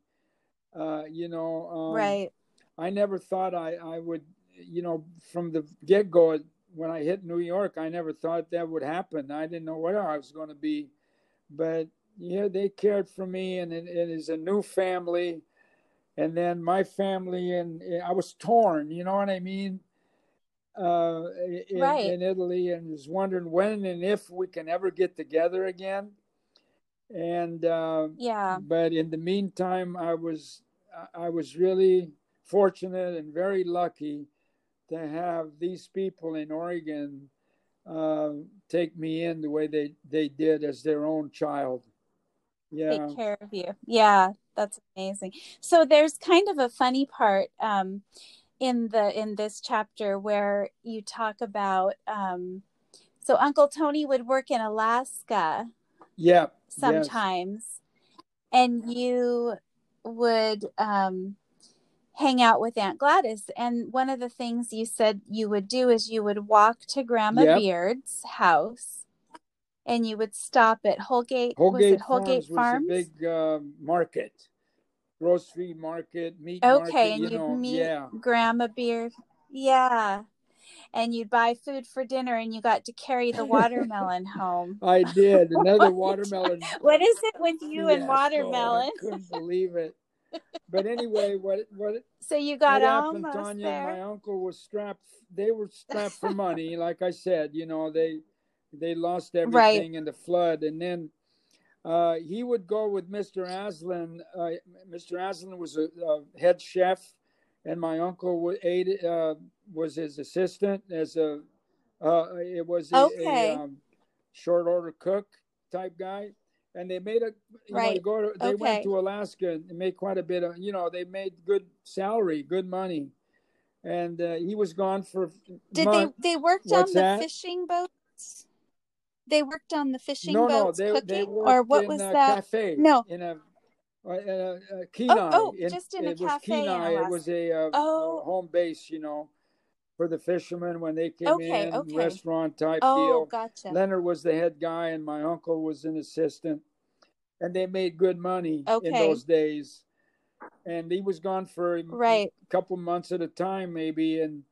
Uh, you know, um, right. I never thought I, I would, you know, from the get go, when I hit New York, I never thought that would happen. I didn't know where I was going to be. But yeah, they cared for me, and it, it is a new family. And then my family, and I was torn, you know what I mean? Uh, in, Right. in Italy, and was wondering when and if we can ever get together again. And, uh, Yeah. but in the meantime i was i was really fortunate and very lucky to have these people in oregon uh, take me in the way they they did as their own child yeah take care of you. Yeah, that's amazing. So there's kind of a funny part um, in the in this chapter where you talk about. Um, so Uncle Tony would work in Alaska yeah yes. sometimes, and you would um, hang out with Aunt Gladys. And one of the things you said you would do is you would walk to Grandma Yep. Beard's house. And you would stop at Holgate. was Holgate, it Holgate Farms, Farms? was a big uh, market grocery market meat Okay, market and you you'd know meet yeah Grandma Beard. Yeah. And you'd buy food for dinner and you got to carry the watermelon home. i did another watermelon What is it with you and fiasco. watermelon? i couldn't believe it but anyway what what So you got what happened, almost Tanya? there. My uncle was strapped. They were strapped for money. Like I said, you know, they they lost everything in the flood, and then uh, he would go with Mr. Aslan. Uh, Mr. Aslan was a, a head chef, and my uncle uh, was his assistant as a. Uh, it was a, Okay. a um, short order cook type guy, and they made a. Know, Right. you go to, they Okay. went to Alaska and made quite a bit of. You know, they made good salary, good money, and uh, he was gone for. Did they they worked on the that? fishing boats? They worked on the fishing no, no, boats they cooking, they or what in was a that? cafe. No. in a. Uh, uh, uh, Kenai. oh, in- just in a it was cafe Kenai. It was a uh, Oh. home base, you know, for the fishermen when they came Okay, in, okay. restaurant type Oh, deal. gotcha. Leonard was the head guy, and my uncle was an assistant, and they made good money in those days. And he was gone for a couple months at a time, maybe, and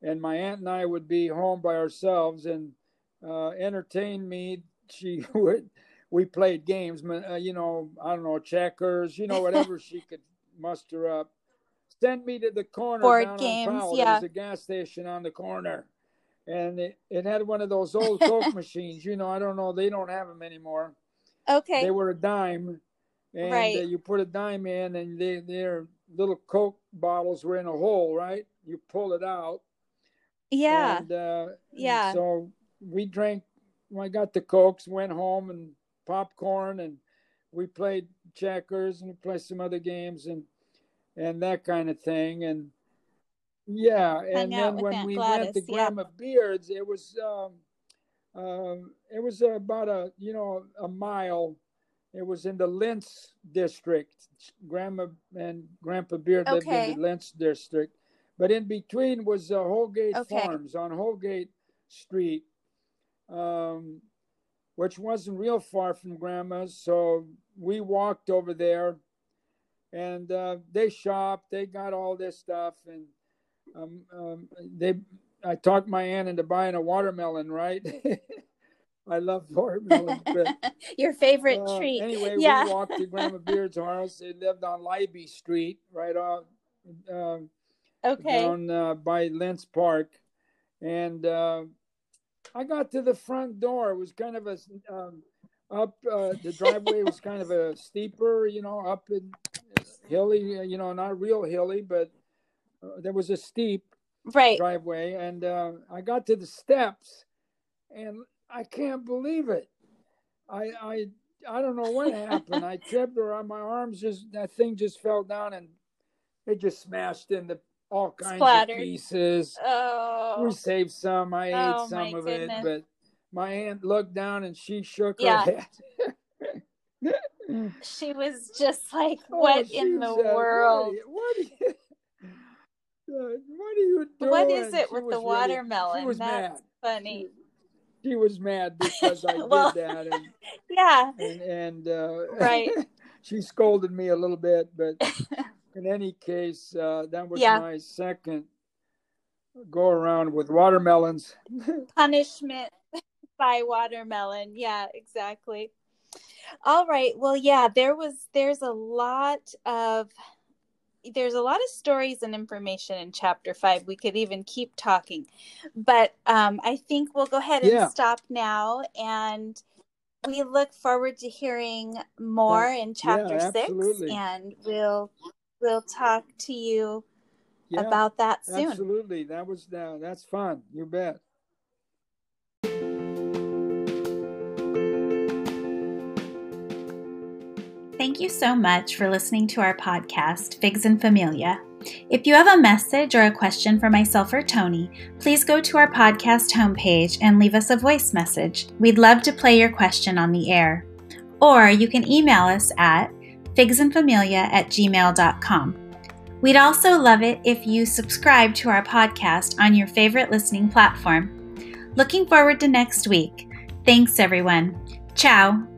and my aunt and I would be home by ourselves and uh, entertain me. She would. We played games, uh, you know. I don't know checkers, you know, whatever she could muster up. send me to the corner Board down games, on Powell. yeah. There was a gas station on the corner, and it, it had one of those old Coke machines. You know, I don't know. They don't have them anymore. Okay. They were a dime, and Right. uh, you put a dime in, and they, their little Coke bottles were in a hole, right? You pull it out. yeah. And, uh, Yeah. So we drank. I got the cokes, went home and popcorn, and we played checkers and we played some other games and and that kind of thing. And yeah, and then when Aunt we went to Gladys, yeah. Grandma Beard's, it was um, um, it was about a you know a mile. It was in the Lents district. Grandma and Grandpa Beard lived in the Lents district, but in between was uh, Holgate Okay. Farms on Holgate Street, um, which wasn't real far from Grandma's. So we walked over there, and uh, they shopped. They got all this stuff, and um, um, they. I talked my aunt into buying a watermelon. Right. I love watermelons, but Your favorite uh, treat. Anyway, Yeah. we walked to Grandma Beard's house. They lived on Libby Street, right off um, Okay. down uh, by Lents Park, and uh, I got to the front door. It was kind of a um, up. Uh, the driveway was kind of a steeper, you know, up and hilly. You know, not real hilly, but uh, there was a steep Right. driveway, and uh, I got to the steps, and I can't believe it. I I I don't know what happened. I tripped, or my arms just that thing just fell down, and it just smashed into all kinds Splattered. of pieces. Oh. We saved some. I Oh, ate some of goodness. it, but my aunt looked down and she shook Yeah. her head. She was just like, Oh, what she in the said, "What are world? you- What are you, uh, what are you doing? What is it She with the really- watermelon? She was That's mad. funny. She was mad because I Well- did that, and Yeah. and, and uh, Right. she scolded me a little bit, but in any case, uh, that was Yeah. my second go around with watermelons. Punishment by watermelon. Yeah, exactly. All right. Well, yeah, there was there's a lot of there's a lot of stories and information in chapter five. We could even keep talking, but um, I think we'll go ahead and Yeah. stop now, and we look forward to hearing more in chapter six, and we'll we'll talk to you Yeah, about that soon. absolutely. That was uh, that's fun. You bet. Thank you so much for listening to our podcast, Figs and Familia. If you have a message or a question for myself or Tony, please go to our podcast homepage and leave us a voice message. We'd love to play your question on the air. Or you can email us at figsandfamilia at gmail.com. We'd also love it if you subscribe to our podcast on your favorite listening platform. Looking forward to next week. Thanks, everyone. Ciao.